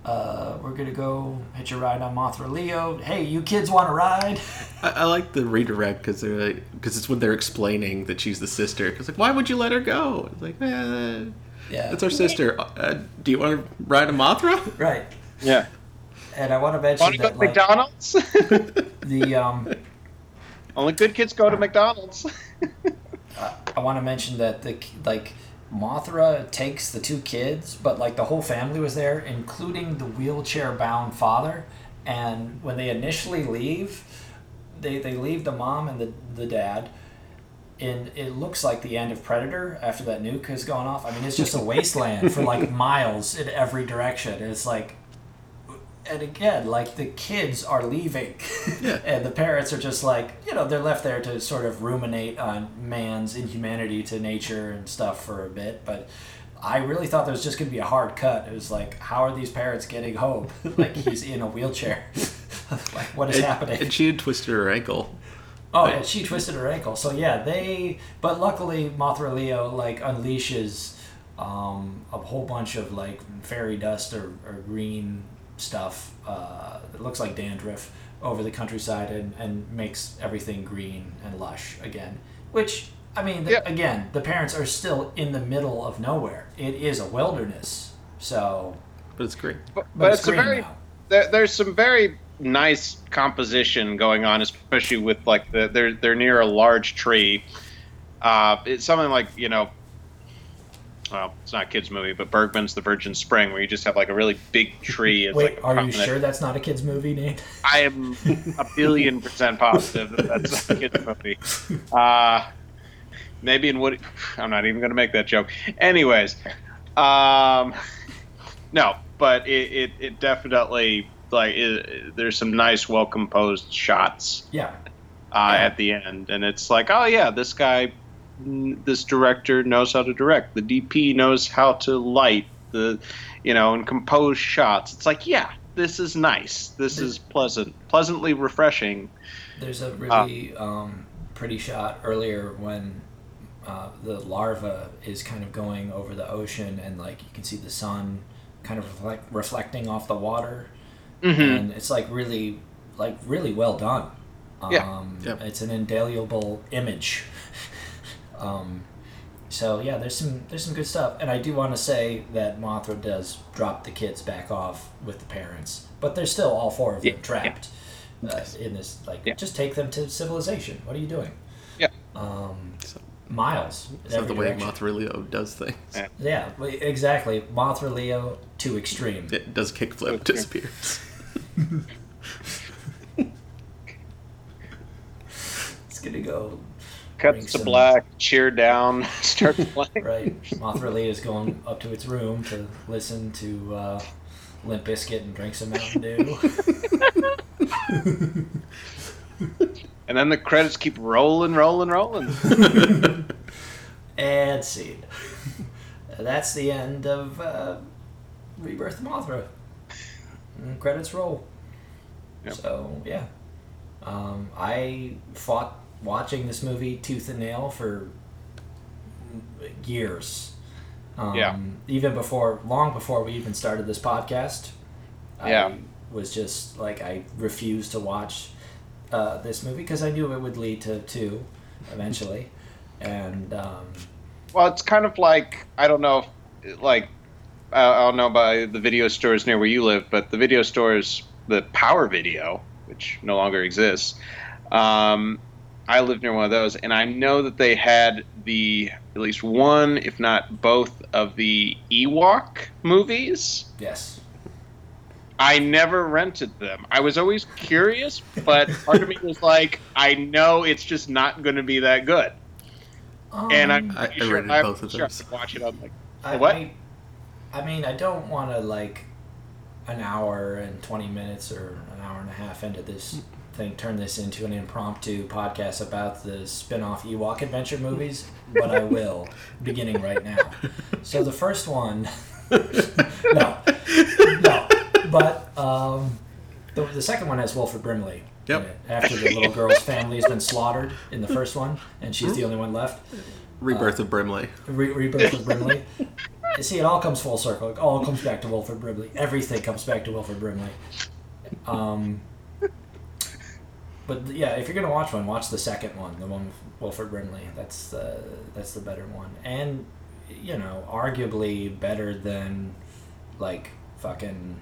uh, we're gonna go hitch a ride on Mothra Leo. Hey, you kids want to ride? I, I like the redirect because they're like, because it's when they're explaining that she's the sister. Because like, why would you let her go? It's like, eh, Yeah, it's our sister. Uh, do you want to ride a Mothra? right. Yeah. And I want to mention Want to that to like, McDonald's? the um, Only good kids go to McDonald's. I want to mention that the like Mothra takes the two kids, but like the whole family was there, including the wheelchair-bound father. And when they initially leave, they they leave the mom and the the dad. And it looks like the end of Predator after that nuke has gone off. I mean, it's just a wasteland for like miles in every direction. It's like, and again, like the kids are leaving, Yeah. and the parents are just like, you know, they're left there to sort of ruminate on man's inhumanity to nature and stuff for a bit. But I really thought there was just going to be a hard cut. It was like, how are these parents getting home? like he's in a wheelchair. like what is and, happening? And she had twisted her ankle. Oh, and she twisted her ankle. So yeah, they. But luckily, Mothra Leo like unleashes um, a whole bunch of like fairy dust or, or green stuff. Uh, it looks like dandruff over the countryside and, and makes everything green and lush again. Which I mean, th- Yeah. again, the parents are still in the middle of nowhere. It is a wilderness. So, But it's great. But, but, it's, it's, a green very now. there, there's some very nice composition going on, especially with like the they're they're near a large tree. Uh, it's something like you know, well, it's not a kids movie, but Bergman's The Virgin Spring, where you just have like a really big tree. Wait, like are you sure that's not a kids movie, Nate? I am a billion percent positive that that's not a kids movie. Uh, maybe in Woody. I'm not even going to make that joke. Anyways, um, no, but it, it, it definitely like it, there's some nice, well composed shots Yeah. uh, at the end, and it's like, oh yeah, this guy, this director knows how to direct. The DP knows how to light the, you know, and compose shots. It's like, yeah, this is nice. This is pleasant, pleasantly refreshing. There's a really um, pretty shot earlier when uh, the larva is kind of going over the ocean, and like you can see the sun kind of reflect, reflecting off the water, and it's like really, like really well done. Um, Yeah. Yep. It's an indelible image. um, so yeah, there's some there's some good stuff, and I do want to say that Mothra does drop the kids back off with the parents, but they're still all four of them Yeah, trapped uh, in this. Like, Yeah. just take them to civilization. What are you doing? Yeah. Um, So- miles. in It's not every the way direction. Mothra does things. Yeah. Yeah, exactly. Mothra Leo to extreme. It does kickflip, Okay. disappears. It's gonna go Bring Cuts to black, cheer down, start playing. right. Mothra is going up to its room to listen to uh, Limp Bizkit and drink some Mountain Dew. And then the credits keep rolling, rolling, rolling. and scene. That's the end of uh, Rebirth of Mothra. And credits roll. Yep. So yeah, um, I fought watching this movie tooth and nail for years. Um, Yeah. Even before, long before we even started this podcast. Yeah. I was just like I refused to watch uh, this movie because I knew it would lead to two eventually, and um, Well, it's kind of like I don't know, like I I don't know about the video stores near where you live, but the video stores, the Power Video, which no longer exists. Um, I lived near one of those, and I know that they had the at least one, if not both, of the Ewok movies. yes, I never rented them. I was always curious, but part of me was like, I know it's just not going to be that good. and I'm Um, I- pretty I sure rented I'm both of sure I those. watch it on like I, what? I, I mean, I don't want to like an hour and twenty minutes or an hour and a half into this thing turn this into an impromptu podcast about the spin-off Ewok adventure movies, but I will, beginning right now. So the first one, no, no, but um, the, the second one has Wilford Brimley. Yep. After the little girl's family has been slaughtered in the first one, and she's the only one left. Rebirth of Brimley. Re- Rebirth of Brimley. You see, it all comes full circle. It all comes back to Wilford Brimley. Everything comes back to Wilford Brimley. Um, but yeah, if you're gonna watch one, watch the second one, the one with Wilford Brimley. That's the that's the better one, and you know, arguably better than like fucking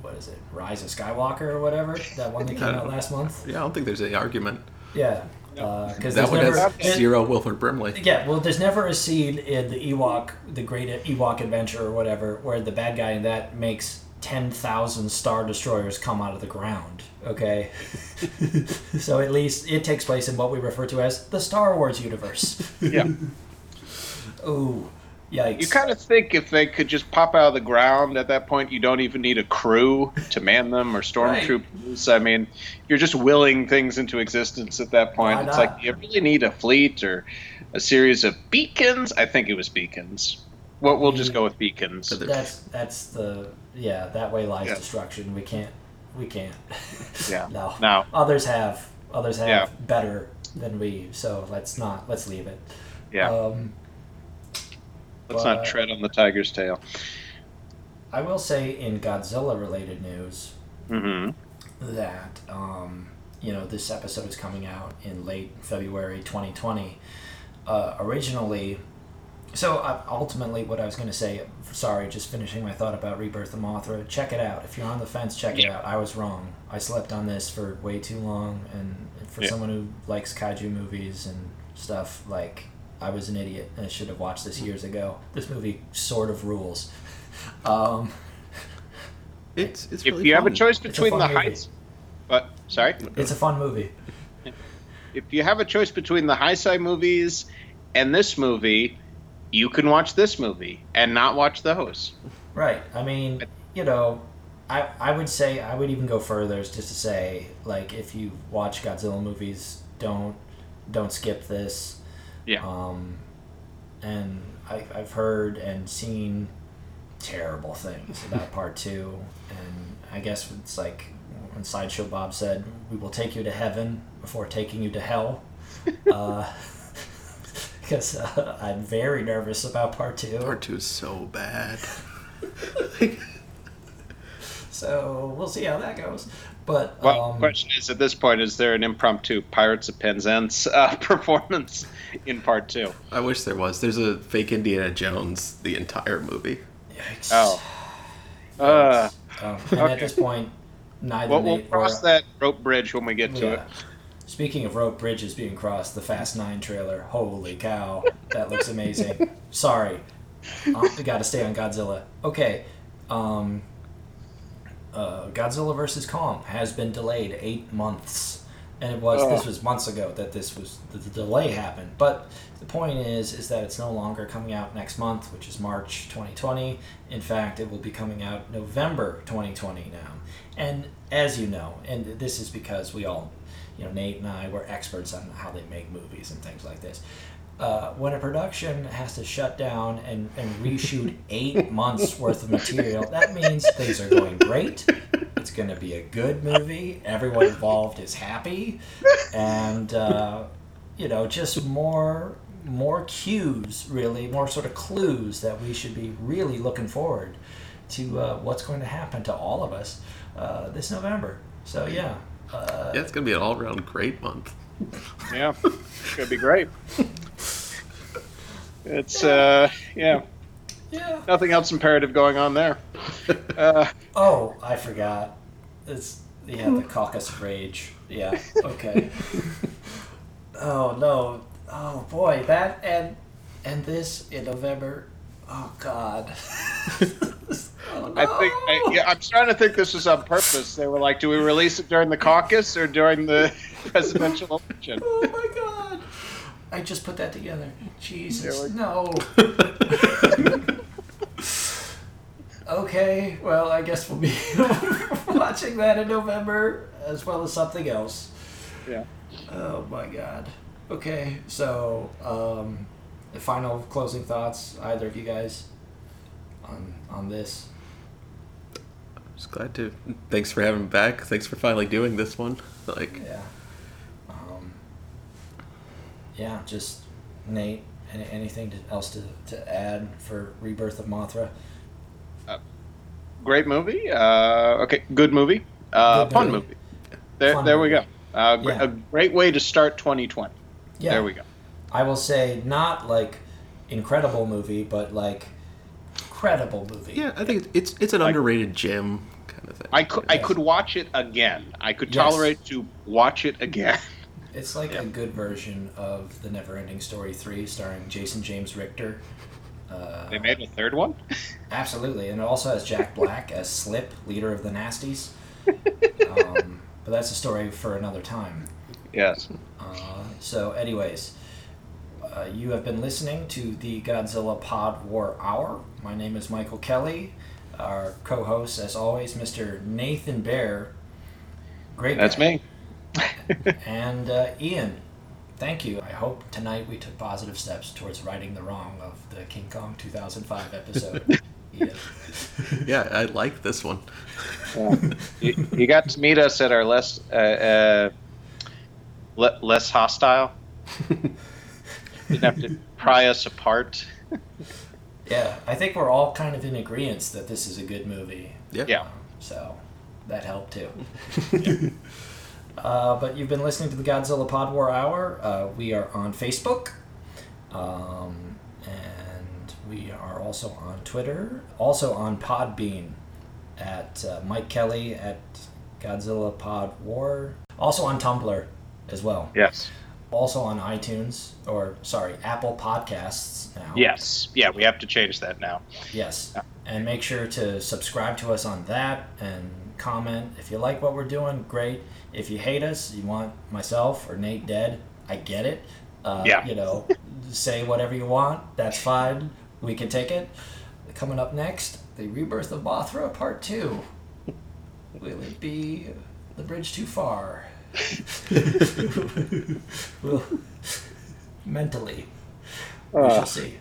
what is it, Rise of Skywalker or whatever that one that came out last month. Yeah, I don't think there's any argument. Yeah, uh, because That one never, has there- zero Wilford Brimley. yeah, well, there's never a scene in the Ewok, the Great Ewok Adventure or whatever, where the bad guy in that makes 10,000 Star Destroyers come out of the ground, okay? so at least it takes place in what we refer to as the Star Wars universe. yeah. Ooh, yikes. You kind of think if they could just pop out of the ground at that point, you don't even need a crew to man them or stormtroopers. I mean, you're just willing things into existence at that point. Why It's not? like you really need a fleet or a series of beacons. I think it was beacons. Well, we'll just mm. go with beacons. That's, that's the, yeah, that way lies Yeah. destruction. We can't, we can't. Yeah. no. No. Others have, others have Yeah. better than we, so let's not, let's leave it. Yeah. Um, Let's but- not tread on the tiger's tail. I will say in Godzilla related news hmm that um, you know this episode is coming out in late February 2020. Uh, originally, so uh, ultimately, what I was going to say, sorry, just finishing my thought about Rebirth of Mothra. Check it out. If you're on the fence, check it out. I was wrong. I slept on this for way too long, and for Yeah. someone who likes kaiju movies and stuff, like I was an idiot and I should have watched this years ago. This movie sort of rules. Um, It's it's If really you have a choice It's a between the movie. heights, but sorry, it's a fun movie. if you have a choice between the Heisei movies and this movie, you can watch this movie and not watch those. Right. I mean, you know, I I would say I would even go further just to say like if you watch Godzilla movies, don't don't skip this. Yeah. Um, and I, I've heard and seen terrible things about part two, and I guess it's like when Sideshow Bob said, "We will take you to heaven before taking you to hell." uh, because uh, I'm very nervous about part two. Part two is so bad. So we'll see how that goes. But Well, um, question is at this point, is there an impromptu Pirates of Penzance uh, performance in part two? I wish there was. There's a fake Indiana Jones the entire movie. yikes. Oh. Uh, Um, and at this point, neither well, we'll cross or, that rope bridge when we get to Yeah. it. Speaking of rope bridges being crossed, the Fast Nine trailer. Holy cow, that looks amazing. Sorry, we got to stay on Godzilla. Okay, um, uh, Godzilla vs Kong has been delayed eight months, and it was this was months ago that this was the, the delay happened. But the point is, is that it's no longer coming out next month, which is March 2020. In fact, it will be coming out November 2020 now. And as you know, and this is because we all, you know, Nate and I were experts on how they make movies and things like this. Uh, when a production has to shut down and, and reshoot eight months worth of material, that means things are going great. It's going to be a good movie. Everyone involved is happy, and uh, you know, just more more cues, really, more sort of clues that we should be really looking forward to uh, what's going to happen to all of us uh, this November. So yeah, Yeah, it's gonna be an all-around great month. Yeah, it's gonna be great. It's uh, yeah, yeah. nothing else imperative going on there. Uh, Oh, I forgot. It's yeah, the caucus rage. Yeah. Okay. oh no. Oh boy, that and and this in November. Oh God. oh, I think I, yeah, I'm trying to think this was on purpose. They were like, do we release it during the caucus or during the presidential election? Oh my God. I just put that together. Jesus. There we- No. okay. Well, I guess we'll be watching that in November as well as something else. Yeah. Oh my god. Okay, so um, the final closing thoughts, either of you guys, on on this. I'm just glad to. Thanks for having me back. Thanks for finally doing this one. Like, Yeah. Um, yeah, just Nate. Any, anything to, else to, to add for Rebirth of Mothra? Great movie. Uh, okay, good movie. Uh, Good fun movie. movie. There, Fun there we go. Uh, gr- Yeah. A great way to start 2020. Yeah. There we go. I will say not like incredible movie, but like credible movie. yeah, I think it's it's an underrated gem kind of thing. I could, I could watch it again. I could Yes. tolerate to watch it again. It's like a good version of the Neverending Story three, starring Jason James Richter. Uh, They made a third one. Absolutely, and it also has Jack Black as Slip, leader of the Nasties. Um, but that's a story for another time. Yes. Uh, so, anyways, uh, you have been listening to the Godzilla Pod War Hour. My name is Michael Kelly. Our co-host, as always, Mr. Nathan Bear. Great. That's guy. me. And uh, Ian, thank you. I hope tonight we took positive steps towards righting the wrong of the King Kong 2005 episode. Ian. yeah, I like this one. you, you got to meet us at our less uh, uh, le- less hostile. Didn't have to pry us apart. Yeah, I think we're all kind of in agreement that this is a good movie. Yeah. Yeah. Um, so that helped too. uh, but you've been listening to the Godzilla Pod War Hour. Uh, we are on Facebook. Um, and We are also on Twitter, also on Podbean at uh, Mike Kelly at Godzilla Pod War, also on Tumblr as well. Yes. Also on iTunes, or sorry, Apple Podcasts now. Yes. Yeah, we have to change that now. Yes. And make sure to subscribe to us on that and comment. If you like what we're doing, great. If you hate us, you want myself or Nate dead, I get it. Uh, Yeah. You know, say whatever you want. That's fine. We can take it. Coming up next, the rebirth of Mothra Part 2. Will it be the bridge too far? well, mentally, we ah. shall see.